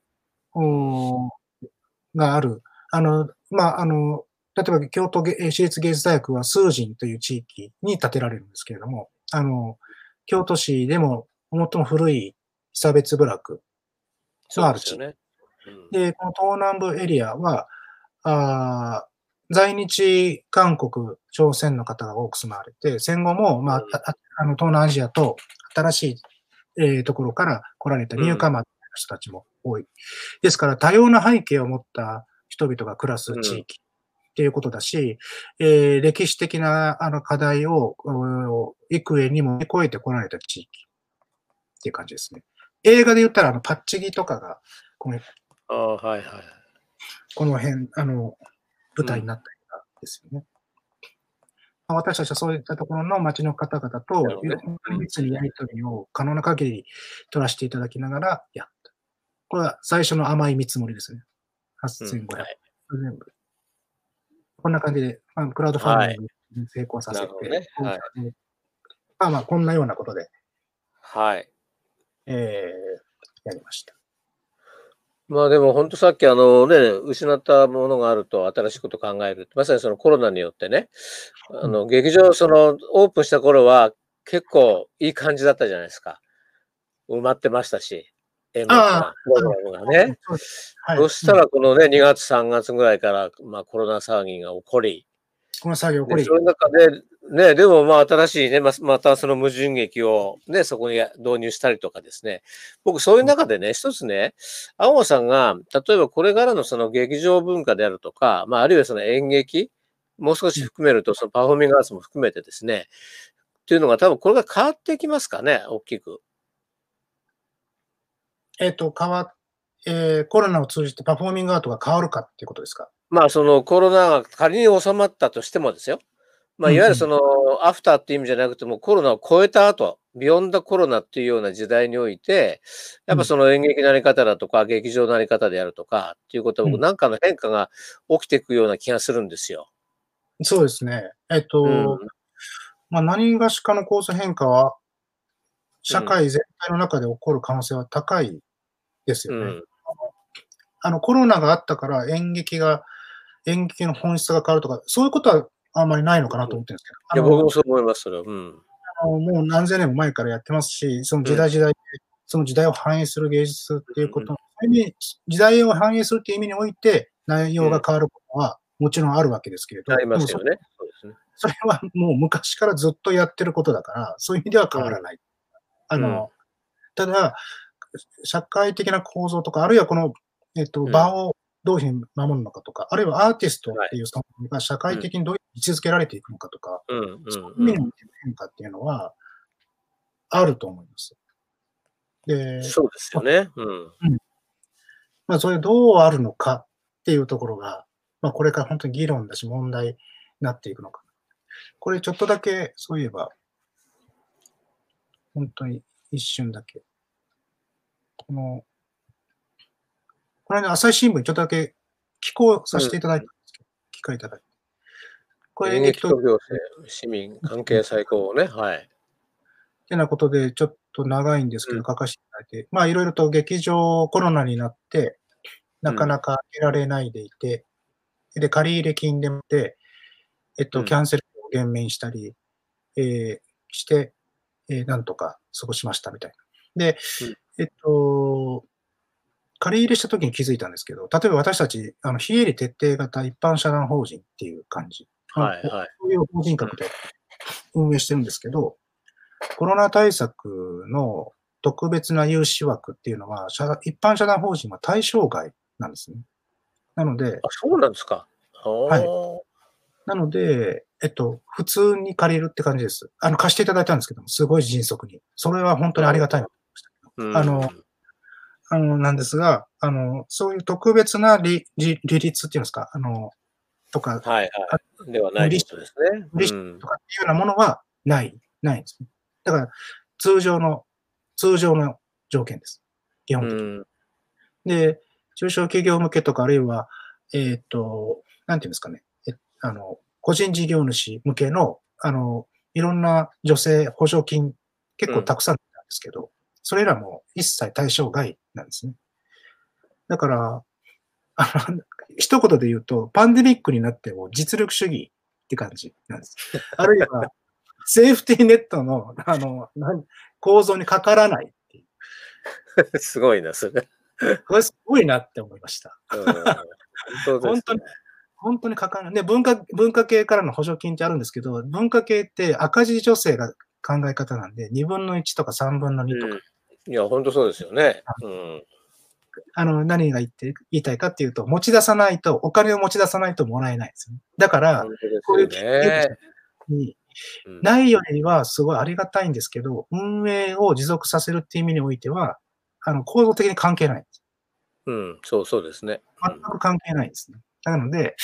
がある。あの、まあ、あの、例えば京都芸市立芸術大学は数人という地域に建てられるんですけれども、あの、京都市でも最も古い被差別部落そうですよね。うんで、この東南部エリアは、あー在日韓国、朝鮮の方が多く住まわれて、戦後も、まあ、うんあの東南アジアと新しい、えーところから来られたニューカマーの人たちも多い。ですから、多様な背景を持った人々が暮らす地域っていうことだし、えー歴史的なあの課題をお幾重にも超えてこられた地域っていう感じですね。映画で言ったら、あの、パッチギとかが、このああ、はいはい。この辺、あの、舞台になったりですよね。まあ私たちはそういったところの町の方々と、いろんな密にやり取りを可能な限り取らせていただきながらやった。これは最初の甘い見積もりですね。8500。うんはい全部。こんな感じで、まあ、クラウドファンディングに成功させて、なるほどねはいまあまあ、こんなようなことで、はい。えー、やりました。まあでも本当さっきあのね、失ったものがあると新しいことを考える。まさにそのコロナによってね、あの劇場そのオープンした頃は結構いい感じだったじゃないですか。埋まってましたし、演目あが、プログラムがね。はい。そしたらこのね、2月3月ぐらいから、まあコロナ騒ぎが起こり、この作業、これ。で、その中で、ね、でもまあ新しいね、ままたその矛盾劇をね、そこに導入したりとかですね。僕そういう中でね、一つね、青野さんが、例えばこれからのその劇場文化であるとか、まああるいはその演劇、もう少し含めるとそのパフォーミングアーツも含めてですね、っていうのが多分これが変わってきますかね、大きく。えっ、と、変わえーコロナを通じてパフォーミングアートが変わるかっていうことですか？まあそのコロナが仮に収まったとしてもですよ。まあうんうんいわゆるそのアフターっていう意味じゃなくてもコロナを超えた後、ビヨンダコロナっていうような時代において、やっぱその演劇のあり方だとか劇場のあり方であるとかっていうことはなんかの変化が起きていくような気がするんですよ。そうですね。えっ、と、うんまあ、何がしかの構造変化は、社会全体の中で起こる可能性は高いですよね。うん。あの、コロナがあったから演劇が、演劇の本質が変わるとか、そういうことはあんまりないのかなと思ってるんですけど、いや、僕もそう思います、それは。うん。あのもう何千年も前からやってますし、その時代時代でその時代を反映する芸術っていうこと、そういう意味時代を反映するっていう意味において、内容が変わることはもちろんあるわけですけれど、ありますよね。そうですね。そそれはもう昔からずっとやってることだから、そういう意味では変わらない。あの、ただ、社会的な構造とか、あるいはこの、えっと、うん場をどういうふうに守るのかとか、あるいはアーティストっていう存在が社会的にどういう位置づけられていくのかとか、うんうんそういううん意味の変化っていうのは、あると思います。で、そうですよね。うん。まあ、それどうあるのかっていうところが、まあ、これから本当に議論だし、問題になっていくのか。これちょっとだけ、そういえば、本当に一瞬だけ。この、この間、朝日新聞にちょっとだけ寄稿させていただいたんですけど、機会いただいて。これ演演劇と行政、市民関係最高ね。はい。ってなことで、ちょっと長いんですけど、うん書かせていただいて、まあ、いろいろと劇場コロナになって、なかなか開けられないでいて、で、借入金でもって、えっと、うんキャンセルを減免したり、えーして、えーなんとか過ごしましたみたいな。で、うんえっと、借り入れした時に気づいたんですけど、例えば私たち、あの、非営利徹底型一般社団法人っていう感じ。はいはい。そういう法人格で運営してるんですけど、コロナ対策の特別な融資枠っていうのは、社一般社団法人は対象外なんですね。なのであ、、そうなんですか。おはいーなので、えっと、普通に借りるって感じです。あの、貸していただいたんですけども、すごい迅速に。それは本当にありがたいなと思いました。うんあの、あの、なんですが、あの、そういう特別な利利利率っていうんですか、あの、とか、はいはい。ではないですね。無理うんとかっていうようなものはない、ないんですね。だから、通常の、通常の条件です。基本的に。うん。で、中小企業向けとか、あるいは、えっ、と、なんていうんですかね、えあの、個人事業主向けの、あの、いろんな助成補助金、結構たくさんなんですけど、それらも一切対象外なんですね。だから、あの、一言で言うと、パンデミックになっても実力主義って感じなんです。あるいは、セーフティーネットの、あの、構造にかからないっていう。すごいな、それ。これすごいなって思いました。ね本当に本当にかからない。で、文化、文化系からの補助金ってあるんですけど、文化系って赤字助成が考え方なんで、2分の1とか3分の2とか、うん。いや、本当そうですよね。うん。あの、何が言って、言いたいかっていうと、持ち出さないと、お金を持ち出さないともらえないんですよね。だからこういうですよね。にうんないよりはすごいありがたいんですけど、運営を持続させるっていう意味においては、あの、構造的に関係ない。うん、そうそうですね。全く関係ないですね。なので、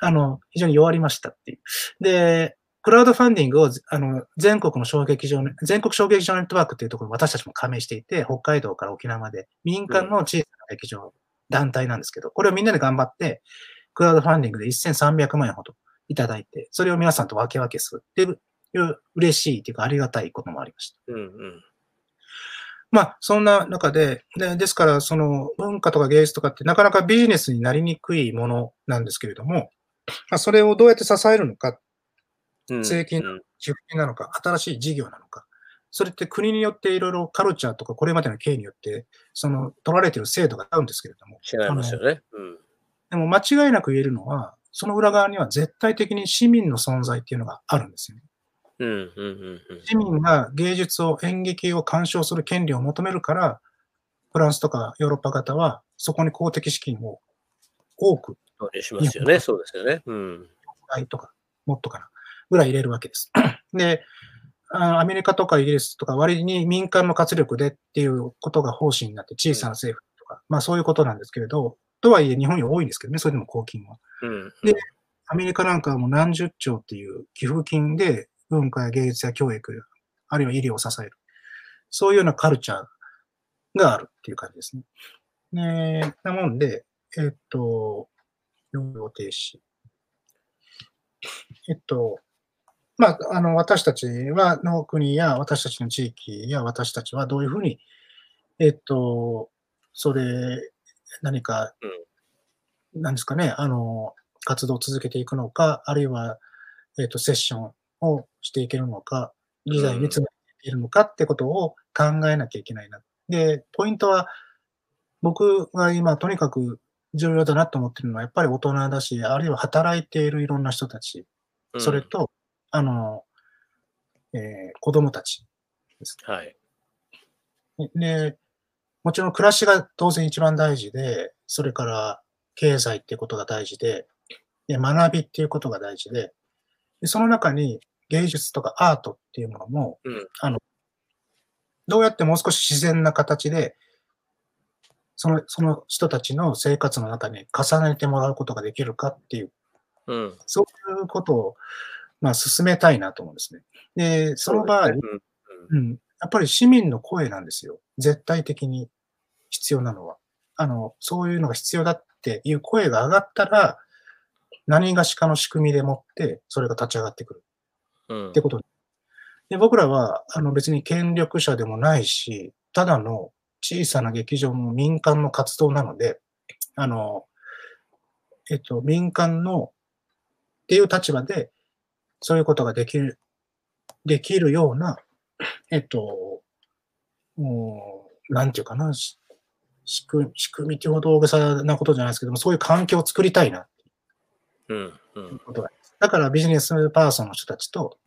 あの、非常に弱りましたっていう。で、クラウドファンディングを、あの、全国の小劇場ね、全国小劇場ネットワークっていうところに私たちも加盟していて、北海道から沖縄まで民間の小さな劇場、団体なんですけど、これをみんなで頑張って、クラウドファンディングで1300万円ほどいただいて、それを皆さんと分け分けするっていう嬉しいっていうかありがたいこともありました。うんうん。まあ、そんな中で、でですから、その文化とか芸術とかってなかなかビジネスになりにくいものなんですけれども、まあ、それをどうやって支えるのか、うん税金うん寄付金なのか、新しい事業なのか、それって国によっていろいろカルチャーとかこれまでの経緯によって、その取られている制度があるんですけれども、違いますよね。うん。でも間違いなく言えるのは、その裏側には絶対的に市民の存在っていうのがあるんですよね。うんうんうん市民が芸術を、演劇を鑑賞する権利を求めるから、フランスとかヨーロッパ型はそこに公的資金を多く、うん。しますよね。そうですよね。うん。倍とか、もっとかな、ぐらい入れるわけです。で、あアメリカとかイギリスとか割に民間の活力でっていうことが方針になって小さな政府とか、まあそういうことなんですけれど、とはいえ日本には多いんですけどね、それでも公金は。うん。でアメリカなんかはもう何十兆っていう寄付金で文化や芸術や教育、あるいは医療を支える。そういうようなカルチャーがあるっていう感じですね。ねなもんで、えっと、用語停止。えっと、まあ、あの、私たちは、の国や私たちの地域や私たちはどういうふうに、えっと、それ、何か、なんですかね、あの、活動を続けていくのか、あるいは、えっ、と、セッションをしていけるのか、時代に詰めているのかってことを考えなきゃいけないな。で、ポイントは、僕が今とにかく重要だなと思ってるのは、やっぱり大人だし、あるいは働いているいろんな人たち、うんそれと、あの、えー子供たちです。はい。で、もちろん暮らしが当然一番大事で、それから経済っていうことが大事で、で学びっていうことが大事で、でその中に芸術とかアートっていうものも、うんあの、どうやってもう少し自然な形で、その、その人たちの生活の中に重ねてもらうことができるかっていう、うん。そういうことを、まあ、進めたいなと思うんですね。で、その場合、うんうん、やっぱり市民の声なんですよ。絶対的に必要なのは。あの、そういうのが必要だっていう声が上がったら、何がしかの仕組みでもって、それが立ち上がってくるうんってことで、僕らは、あの別に権力者でもないし、ただの小さな劇場の民間の活動なので、あの、えっと、民間のっていう立場で、そういうことができる、できるような、えっと、もう、なんていうかな、し仕組み、仕組みってほど大げさなことじゃないですけども、そういう環境を作りたいなうん。うん。ことが。だからビジネスパーソンの人たちと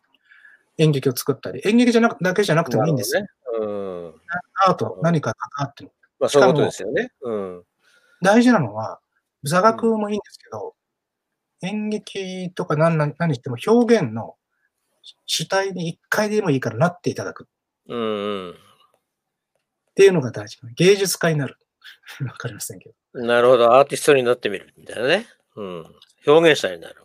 演劇を作ったり、演劇じゃなくだけじゃなくてもいいんですよ。ね。うん。アート、何か関わっても。まあそういうことですよね。うん。大事なのは、座学もいいんですけど、演劇とか何何何しても表現の主体に一回でもいいからなっていただくっうんうん。ていうのが大事。芸術家になる。わかりませんけど。なるほど。アーティストになってみるみたいなね。うん。表現者になる。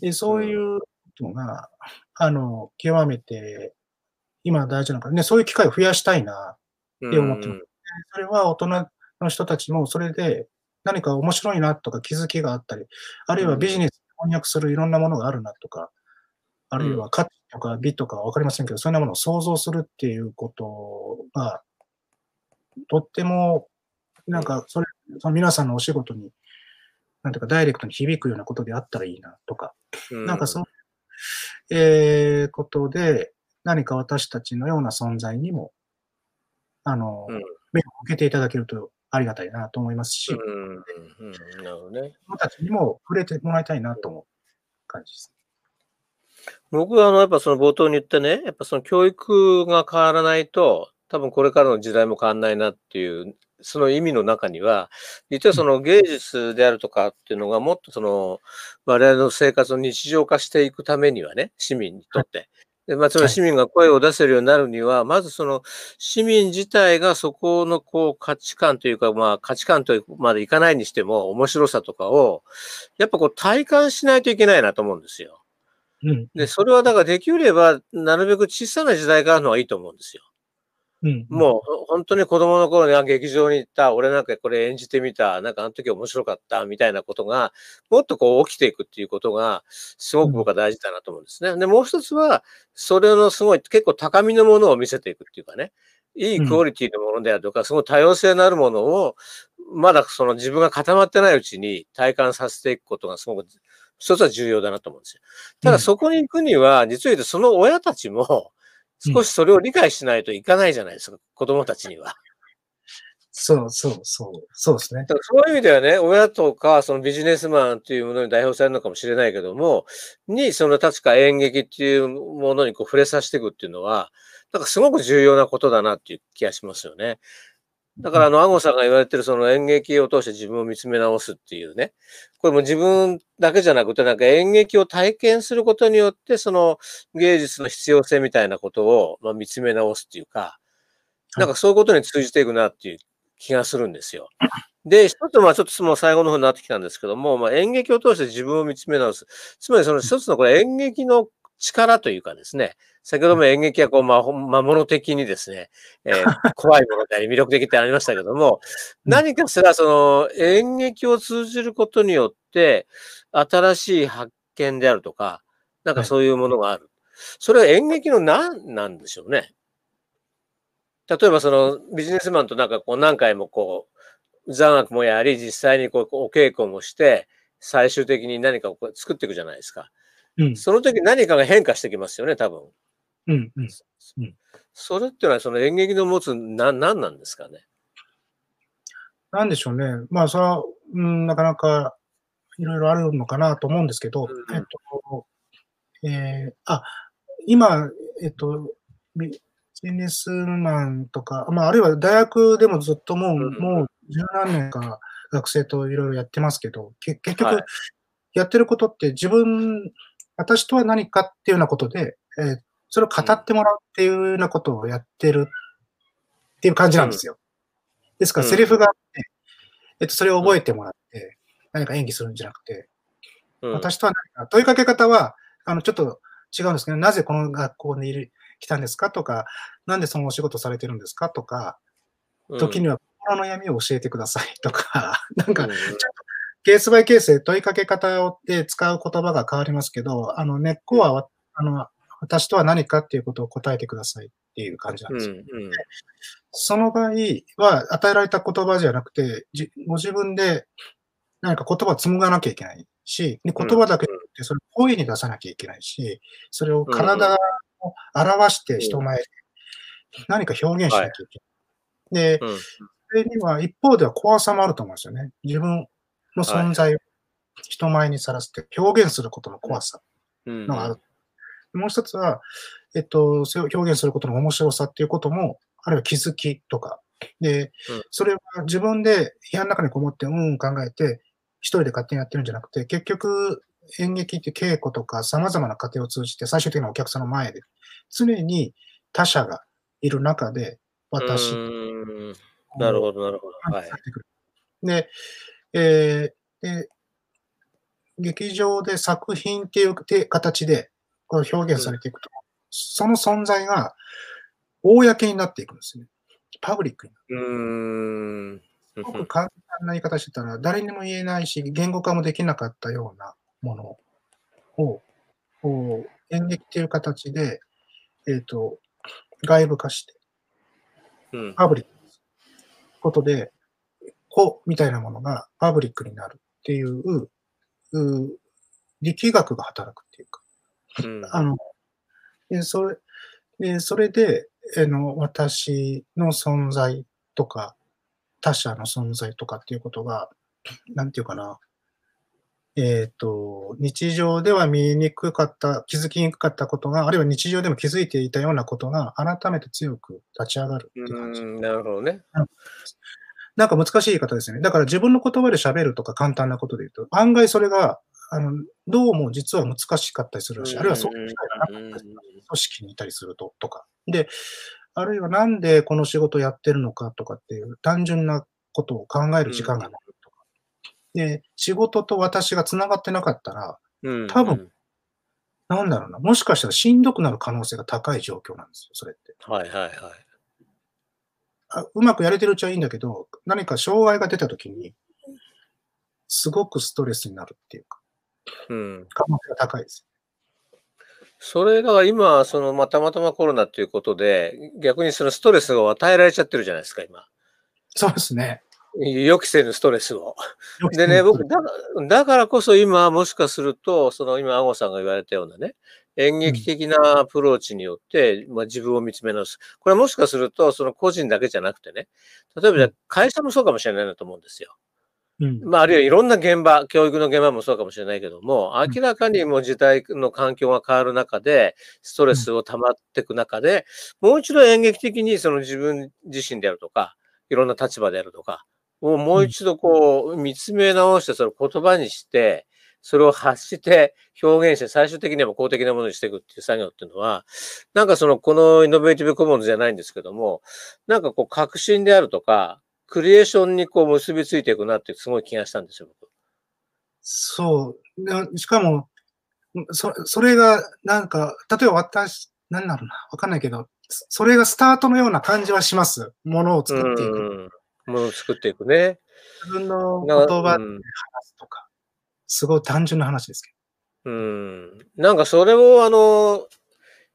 でそういうことが、あの、極めて今大事なのかね、そういう機会を増やしたいなうんって思ってますそれは大人の人たちもそれで何か面白いなとか気づきがあったり、あるいはビジネスに翻訳するいろんなものがあるなとか、あるいは価値とか美とかわかりませんけど、そんなものを想像するっていうことが、とっても、なんか、それ、その皆さんのお仕事に、なんていうか、ダイレクトに響くようなことであったらいいなとか、うん。なんかそう、えー、ことで、何か私たちのような存在にも、あの、うん。目を向けていただけるとありがたいなと思いますし、うん。なるほどね。子供たちにも触れてもらいたいなと思う感じです。僕はあの、やっぱその冒頭に言ったね、やっぱその教育が変わらないと、多分これからの時代も変わらないなっていう、その意味の中には、実はその芸術であるとかっていうのがもっとその、我々の生活を日常化していくためにはね、市民にとって。でまあ、その市民が声を出せるようになるには、まずその市民自体がそこのこう価値観というか、まあ価値観とまでいかないにしても面白さとかを、やっぱこう体感しないといけないなと思うんですよ。うん。で、それはだからできれば、なるべく小さな時代からの方がいいと思うんですよ。うん。もう、本当に子供の頃にあ劇場に行った、俺なんかこれ演じてみた、なんかあの時面白かった、みたいなことが、もっとこう起きていくっていうことが、すごく僕は大事だなと思うんですね。で、もう一つは、それのすごい結構高みのものを見せていくっていうかね、いいクオリティのものであるとか、すごい多様性のあるものを、まだその自分が固まってないうちに体感させていくことがすごく、一つは重要だなと思うんですよ。ただそこに行くには、実を言うとその親たちも、少しそれを理解しないといかないじゃないですか、子供たちには。そうそうそう。そうですね。だからそういう意味ではね、親とか、そのビジネスマンというものに代表されるのかもしれないけども、に、その確か演劇っていうものにこう触れさせていくっていうのは、なんかすごく重要なことだなっていう気がしますよね。だから、あの、アゴさんが言われてるその演劇を通して自分を見つめ直すっていうね。これも自分だけじゃなくて、なんか演劇を体験することによって、その芸術の必要性みたいなことを、まあ、見つめ直すっていうか、なんかそういうことに通じていくなっていう気がするんですよ。で、一つ、まあちょっともう最後の方になってきたんですけども、まあ演劇を通して自分を見つめ直す。つまりその一つのこれ演劇の力というかですね、先ほども演劇はこう、まあ、魔物的にですね、えー 怖いものであり魅力的ってありましたけども、何かしらその演劇を通じることによって、新しい発見であるとか、なんかそういうものがある。それは演劇の何なんでしょうね。例えばそのビジネスマンとなんかこう何回もこう、座学もやり、実際にこうお稽古もして、最終的に何かを作っていくじゃないですか。うん。その時何かが変化してきますよね、多分。うん、うん。うんそれっていうのはその演劇の持つな何なんですかね？なんでしょうね。まあ、それは、うん、なかなかいろいろあるのかなと思うんですけど、うんえっと、えーあ、今、えっと、ビジネスマンとか、まあ、あるいは大学でもずっともう、うんもう十何年か学生といろいろやってますけど、け結局はい、やってることって自分、私とは何かっていうようなことで、えーそれを語ってもらうっていうようなことをやってるっていう感じなんですよ。ですから、うん。セリフがあって、えっと、それを覚えてもらって、何か演技するんじゃなくて、うん。私とは何か、問いかけ方は、あの、ちょっと違うんですけど、なぜこの学校にいる来たんですかとか、なんでそのお仕事されてるんですかとか、時には心の闇を教えてくださいとか、なんかうん、ケースバイケースで問いかけ方をで使う言葉が変わりますけど、あの、根っこはわ、あの、私とは何かっていうことを答えてくださいっていう感じなんうんですよ。うんその場合は、与えられた言葉じゃなくて、じご自分で何か言葉を紡がなきゃいけないし、で言葉だけじゃなくて、それを声に出さなきゃいけないし、それを体を表して人前で何か表現しなきゃいけない。で、うんそれには一方では怖さもあると思うんですよね。自分の存在を人前にさらして表現することの怖さうんのがある。もう一つは、えっと、それを表現することの面白さっていうことも、あるいは気づきとか。でうん、それは自分で部屋の中にこもってうんうん考えて、一人で勝手にやってるんじゃなくて、結局演劇って稽古とか様々な過程を通じて最終的にはお客さんの前で、常に他者がいる中で私、うんなるほど、なるほど。はい。で、えーで、劇場で作品っていうて形でこう表現されていくと、その存在が公になっていくんですね。パブリックに。うーん。すごく簡単な言い方してたら、誰にも言えないし、言語化もできなかったようなものを、こう演劇っていう形で、えっ、と、外部化して、うんパブリックことで、子みたいなものがパブリックになるっていう、う力学が働くっていうか、うんあの、でそれでそれで、あの、私の存在とか、他者の存在とかっていうことが、なんていうかな、えっ、と、日常では見えにくかった、気づきにくかったことが、あるいは日常でも気づいていたようなことが、改めて強く立ち上がるっていう感じ。うんなるほどね。なんか難しい言い方ですよね。だから自分の言葉で喋るとか簡単なことで言うと、案外それが、あの、どうも実は難しかったりするらしい。あるいはそういう機会がなかったりする組織にいたりすると、とか。で、あるいはなんでこの仕事をやってるのかとかっていう単純なことを考える時間がないとか。で、仕事と私が繋がってなかったら、うん多分なんだろうな、もしかしたらしんどくなる可能性が高い状況なんですよ、それって。はいはいはい。あうまくやれてるうちはいいんだけど、何か障害が出たときに、すごくストレスになるっていうか、うん。可能性が高いです。それが今、その、まあ、たまたまコロナっていうことで、逆にそのストレスを与えられちゃってるじゃないですか、今。そうですね。予期せぬストレスを。でね、僕、だだからこそ今、もしかすると、その今、アゴさんが言われたようなね、演劇的なアプローチによって、まあ、自分を見つめ直す。これはもしかすると、その個人だけじゃなくてね、例えば会社もそうかもしれないなと思うんですよ。うん、まあ、あるいはいろんな現場、教育の現場もそうかもしれないけども、明らかにもう時代の環境が変わる中で、ストレスを溜まっていく中で、もう一度演劇的にその自分自身であるとか、いろんな立場であるとか、をもう一度こう見つめ直して、それを言葉にして、それを発して表現して最終的には公的なものにしていくっていう作業っていうのは、なんかそのこのイノベーティブコモンズじゃないんですけども、なんかこう革新であるとか、クリエーションにこう結びついていくなってすごい気がしたんですよ、僕。そう。なしかも、そそれが、なんか、例えば私、なんだろうな、わかんないけど、そそれがスタートのような感じはします。ものを作っていく。うん。ものを作っていくね。自分のな言葉でうん話すとか。すごい単純な話ですけうん。なんかそれをあの、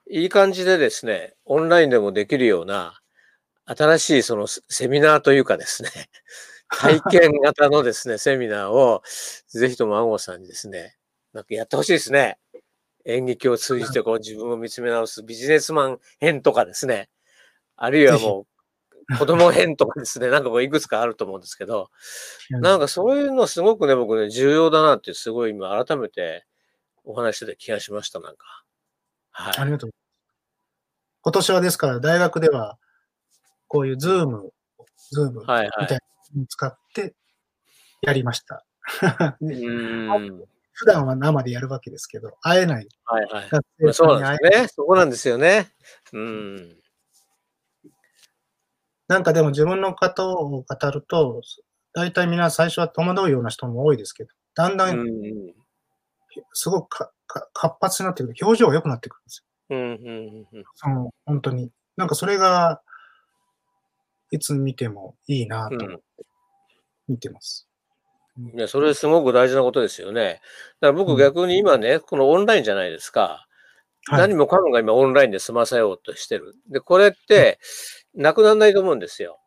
いい感じでですね、オンラインでもできるような、新しいそのセセミナーというかですね、体験型のですね、セミナーを、ぜひともアゴさんにですね、なんかやってほしいですね。演劇を通じてこう自分を見つめ直すビジネスマン編とかですね。あるいはもう子供編とかですね。なんかこういくつかあると思うんですけど、なんかそういうのすごくね、僕ね、重要だなってすごい今改めてお話してた気がしました、なんか。はい。ありがとう。今年はですから大学では、こういう Zoom、Zoom みたいなのを使ってやりました。うん。普段は生でやるわけですけど、会えないはいはい。学まあそうなんですね。そこなんですよね。うん。なんかでも自分のことを語ると、大体みんな最初は戸惑うような人も多いですけど、だんだうん。すごくかか活発になってくる、表情が良くなってくるんですよ。うんうんうんその本当に。なんかそれが、いつ見てもいいなとうん。見てます。いや、それすごく大事なことですよね。だから僕うん逆に今ね、このオンラインじゃないですか。はい何もかもが今オンラインで済ませようとしてる。で、これって、なくならないと思うんですよ。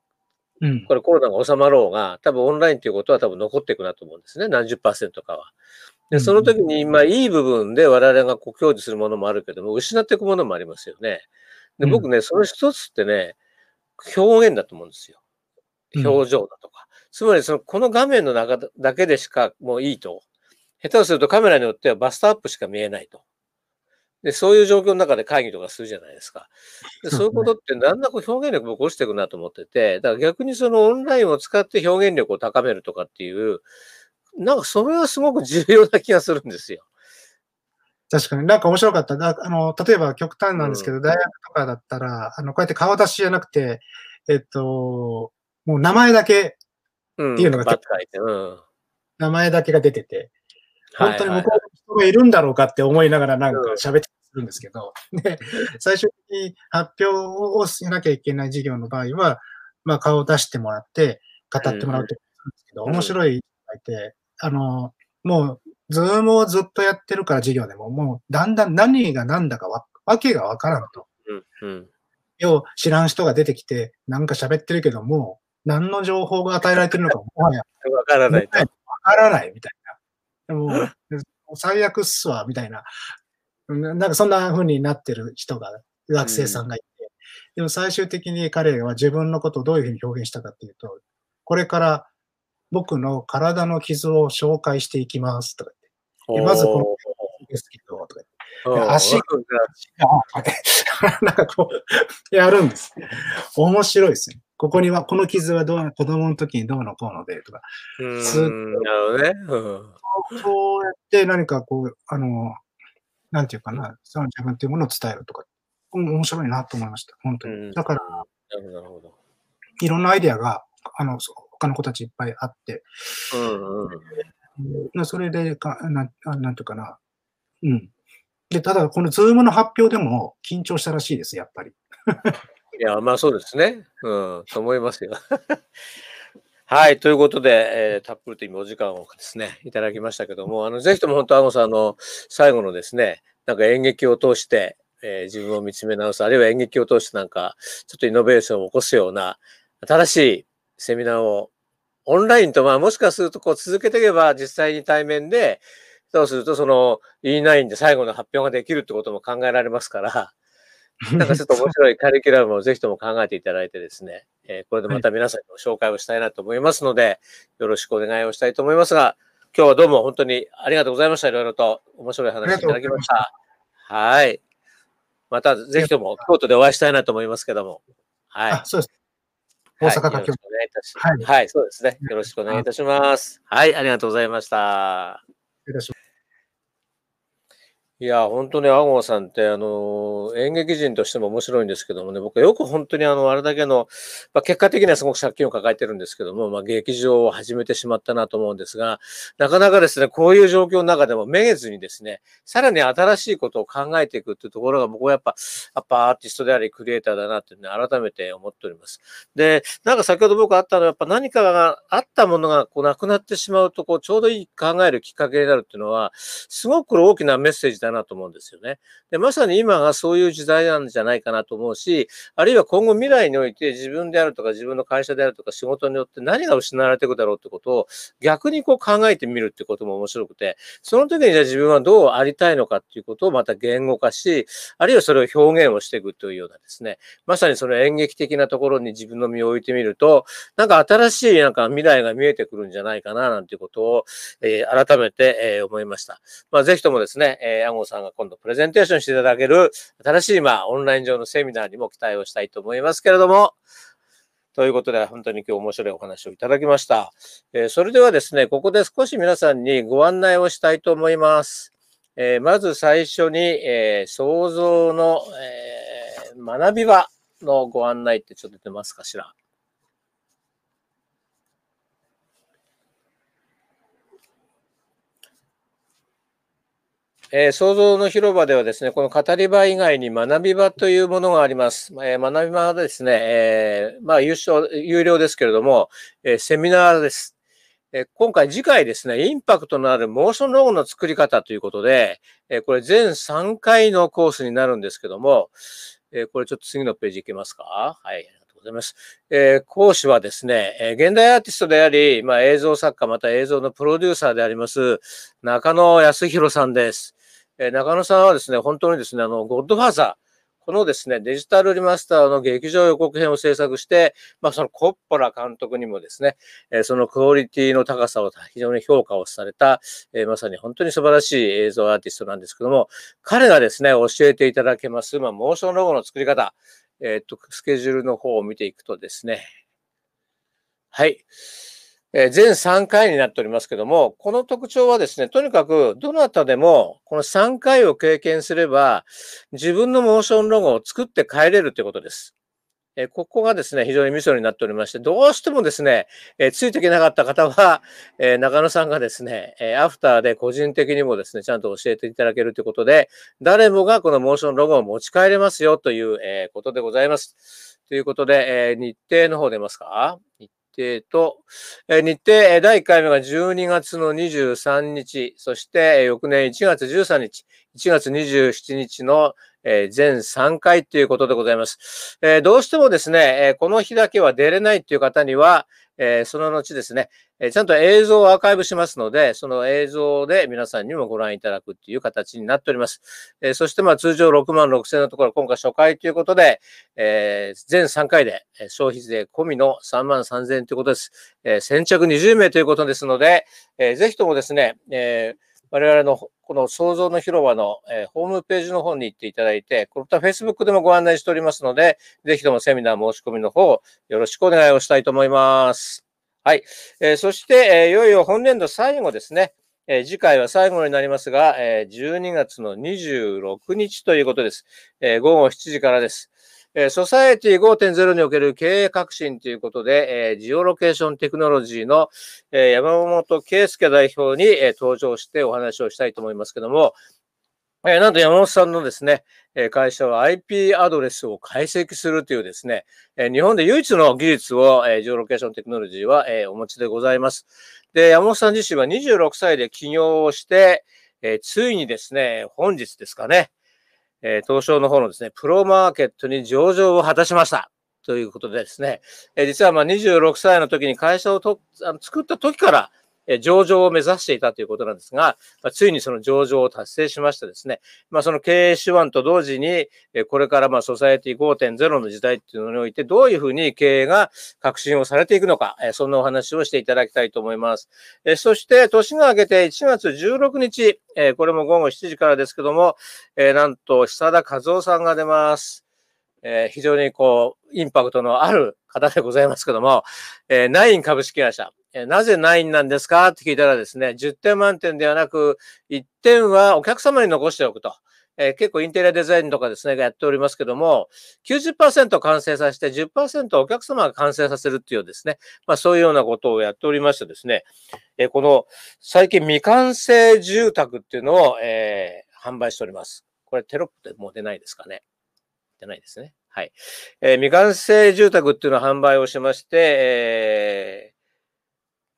うん。これコロナが収まろうが、多分オンラインということは多分残っていくなと思うんですね。何十パーセントかは。で、うんその時に、まあ、いい部分で我々がこう享受するものもあるけども、失っていくものもありますよね。で、うん僕ね、その一つってね、表現だと思うんですよ。うん表情だとか。つまり、その、この画面の中だけでしかもういいと。下手をするとカメラによってはバストアップしか見えないと。で、そういう状況の中で会議とかするじゃないですか。でそういうことってだんだんこう表現力僕落ちていくなと思ってて、だから逆にそのオンラインを使って表現力を高めるとかっていう、なんかそれはすごく重要な気がするんですよ。確かになんか面白かった。だあの、例えば極端なんですけど、大学とかだったら、あの、こうやって顔出しじゃなくて、えっと、もう名前だけ、うん。っていうのがばっかりで。うん。名前だけが出てて、本当にはい向こうに人がいるんだろうかって思いながらなんか喋ってするんですけど、で、最終的に発表をしなきゃいけない授業の場合は、まあ顔を出してもらって語ってもらうってことなんですけど、うん面白い人がいて、あの、もう、ズームをずっとやってるから授業でも、もうだんだん何が何だかわわけがわからんと。うん。うん。要は知らん人が出てきて、なんか喋ってるけども、何の情報が与えられてるのかもはやわからないと。わからないみたいな。でも、最悪っすわ、みたいな。ななんかそんな風になってる人が、学生さんがいて。でも最終的に彼は自分のことをどういうふうに表現したかっていうと、これから僕の体の傷を紹介していきますとかまずこのですけど、とか足うん言って、なんかこう、やるんです。面白いですね。ここには、この傷はどう、子供の時にどうのこうので、とか。うんすっなるほどね。うん。そうやって何かこう、あの、なんていうかな、その自分っていうものを伝えるとか、うん面白いなと思いました。本当に。うんだから、なるほど。いろんなアイデアが、あの、他の子たちいっぱいあって、うんうん。うんそれでか、なんなんていうかな、うん。で、ただ、この Zoom の発表でも緊張したらしいです、やっぱり。いや、まあそうですね。うん、と思いますよ。はい、ということで、えーたっぷりと今お時間をですね、いただきましたけども、あの、ぜひとも本当、あごうさん、あの、最後のですね、なんか演劇を通して、えー自分を見つめ直す、あるいは演劇を通してなんか、ちょっとイノベーションを起こすような、新しいセミナーを、オンラインと、まあ、もしかするとこう続けていけば、実際に対面で、そうすると、その E9 で最後の発表ができるってことも考えられますから、なんかちょっと面白いカリキュラムをぜひとも考えていただいてですね、えーこれでまた皆さんにも紹介をしたいなと思いますので、よろしくお願いをしたいと思いますが、今日はどうも本当にありがとうございました。いろいろと面白い話いただきました。はい。またぜひとも京都でお会いしたいなと思いますけども。はい。あ、そうです。大阪かお願いいたしはいはい、そうですね。よろしくお願いいたします。はい、ありがとうございました。いや、本当に青郷さんって、あの、演劇人としても面白いんですけどもね、僕はよく本当にあの、あれだけの、ま、結果的にはすごく借金を抱えてるんですけども、まあ、劇場を始めてしまったなと思うんですが、なかなかですね、こういう状況の中でもめげずにですね、さらに新しいことを考えていくっていうところが僕はやっぱ、やっぱアーティストであり、クリエイターだなってね、改めて思っております。で、なんか先ほど僕あったのは、やっぱ何かがあったものがこうなくなってしまうと、こう、ちょうどいい考えるきっかけになるっていうのは、すごく大きなメッセージだかなと思うんですよね。で、まさに今がそういう時代なんじゃないかなと思うし、あるいは今後未来において自分であるとか自分の会社であるとか仕事によって何が失われていくだろうってことを逆にこう考えてみるってことも面白くて、その時にじゃあ自分はどうありたいのかっていうことをまた言語化し、あるいはそれを表現をしていくというようなですね、まさにその演劇的なところに自分の身を置いてみると、なんか新しいなんか未来が見えてくるんじゃないかななんていうことを、えー、改めて、えー、思いました。まあ、ぜひともですね、えー、暗号さんが今度プレゼンテーションしていただける新しい、まあ、オンライン上のセミナーにも期待をしたいと思いますけれども、ということで、本当に今日面白いお話をいただきました。えー、それではですね、ここで少し皆さんにご案内をしたいと思います。えー、まず最初に、えー、創造の、え学び場のご案内ってちょっと出ますかしら？えー、創造の広場ではですね、この語り場以外に学び場というものがあります。えー、学び場はですね、えー、まあ有償、有料ですけれども、えセミナーです。え今回、次回ですね、インパクトのあるモーションロゴの作り方ということで、えこれ全3回のコースになるんですけども、えこれちょっと次のページいけますか？はい。ありがとうございます。えー、講師はですね、え現代アーティストであり、まあ、映像作家、また映像のプロデューサーであります、中野康弘さんです。え中野さんはですね、本当にですね、あの、ゴッドファーザー、このですね、デジタルリマスターの劇場予告編を制作して、まあ、そのコッポラ監督にもですね、えそのクオリティの高さを非常に評価をされた、えまさに本当に素晴らしい映像アーティストなんですけども、彼がですね、教えていただけます、まあ、モーションロゴの作り方、えっ、と、スケジュールの方を見ていくとですね、はい。え全3回になっておりますけども、この特徴はですね、とにかくどなたでもこの3回を経験すれば、自分のモーションロゴを作って帰れるということです。えここがですね、非常にミソになっておりまして、どうしてもですね、えついていけなかった方は、え中野さんがですね、えアフターで個人的にもですね、ちゃんと教えていただけるということで、誰もがこのモーションロゴを持ち帰れますよという、えことでございます。ということで、え日程の方出ますか？日定と、え日程、第1回目が12月の23日、そして翌年1月13日、1月27日の全3回ということでございます。どうしてもですね、この日だけは出れないという方には、え、その後ですね、え、ちゃんと映像をアーカイブしますので、その映像で皆さんにもご覧いただくっていう形になっております。え、そしてまあ通常6万6千のところ、今回初回ということで、え、全3回で消費税込みの3万3千ということです。え、先着20名ということですので、えー、ぜひともですね、えー我々のこの創造の広場の、え、ホームページの方に行っていただいて、これと Facebook でもご案内しておりますので、ぜひともセミナー申し込みの方、よろしくお願いをしたいと思います。はい。えー、そして、えー、いよいよ本年度最後ですね。えー、次回は最後になりますが、え、12月の26日ということです。え、午後7時からです。えー、ソサエティ5.0における経営革新ということで、えー、ジオロケーションテクノロジーの、えー、山本圭介代表に、え、登場してお話をしたいと思いますけども、え、なんと山本さんのですね、え、会社は IP アドレスを解析するというですね、え、日本で唯一の技術を、え、ジオロケーションテクノロジーは、え、お持ちでございます。で、山本さん自身は26歳で起業をして、え、ついにですね、本日ですかね、えー、東証の方のですね、プロマーケットに上場を果たしました。ということでですね、えー、実はまあ26歳の時に会社をとあの作った時から、上場を目指していたということなんですが、まついにその上場を達成しましてですね、まあ、その経営手腕と同時に、これからまあソサエティ5.0の時代っていうのにおいて、どういうふうに経営が革新をされていくのか、そんなお話をしていただきたいと思います。そして、年が明けて1月16日、これも午後7時からですけども、なんと、久田和夫さんが出ます。え非常にこう、インパクトのある方でございますけども、えナイン株式会社、えなぜ9なんですか？って聞いたらですね、10点満点ではなく、1点はお客様に残しておくと。えー、結構インテリアデザインとかですね、がやっておりますけども、90%完成させて10%お客様が完成させるっていうですね、まあそういうようなことをやっておりましてですね、えー、この最近未完成住宅っていうのを、えー、販売しております。これテロップでもう出ないですかね？出ないですね。はい。え、未完成住宅っていうのを販売をしまして、えー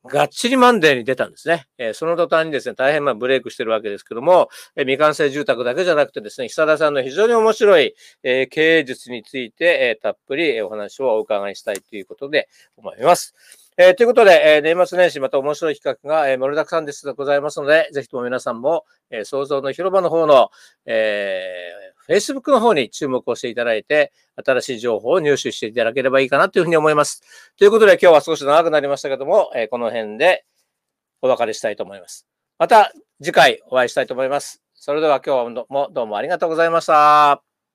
がっちりマンデーに出たんですね。えーその途端にですね、大変まあブレイクしてるわけですけども、えー未完成住宅だけじゃなくてですね、久田さんの非常に面白い、えー経営術について、えたっぷりお話をお伺いしたいということで思います。えーということで、えー年末年始また面白い企画が、えー盛りだくさんですございますので、ぜひとも皆さんも、えー創造の広場の方の、えー Facebook の方に注目をしていただいて、新しい情報を入手していただければいいかなというふうに思います。ということで、今日は少し長くなりましたけども、えーこの辺でお別れしたいと思います。また次回お会いしたいと思います。それでは今日もどうもありがとうございました。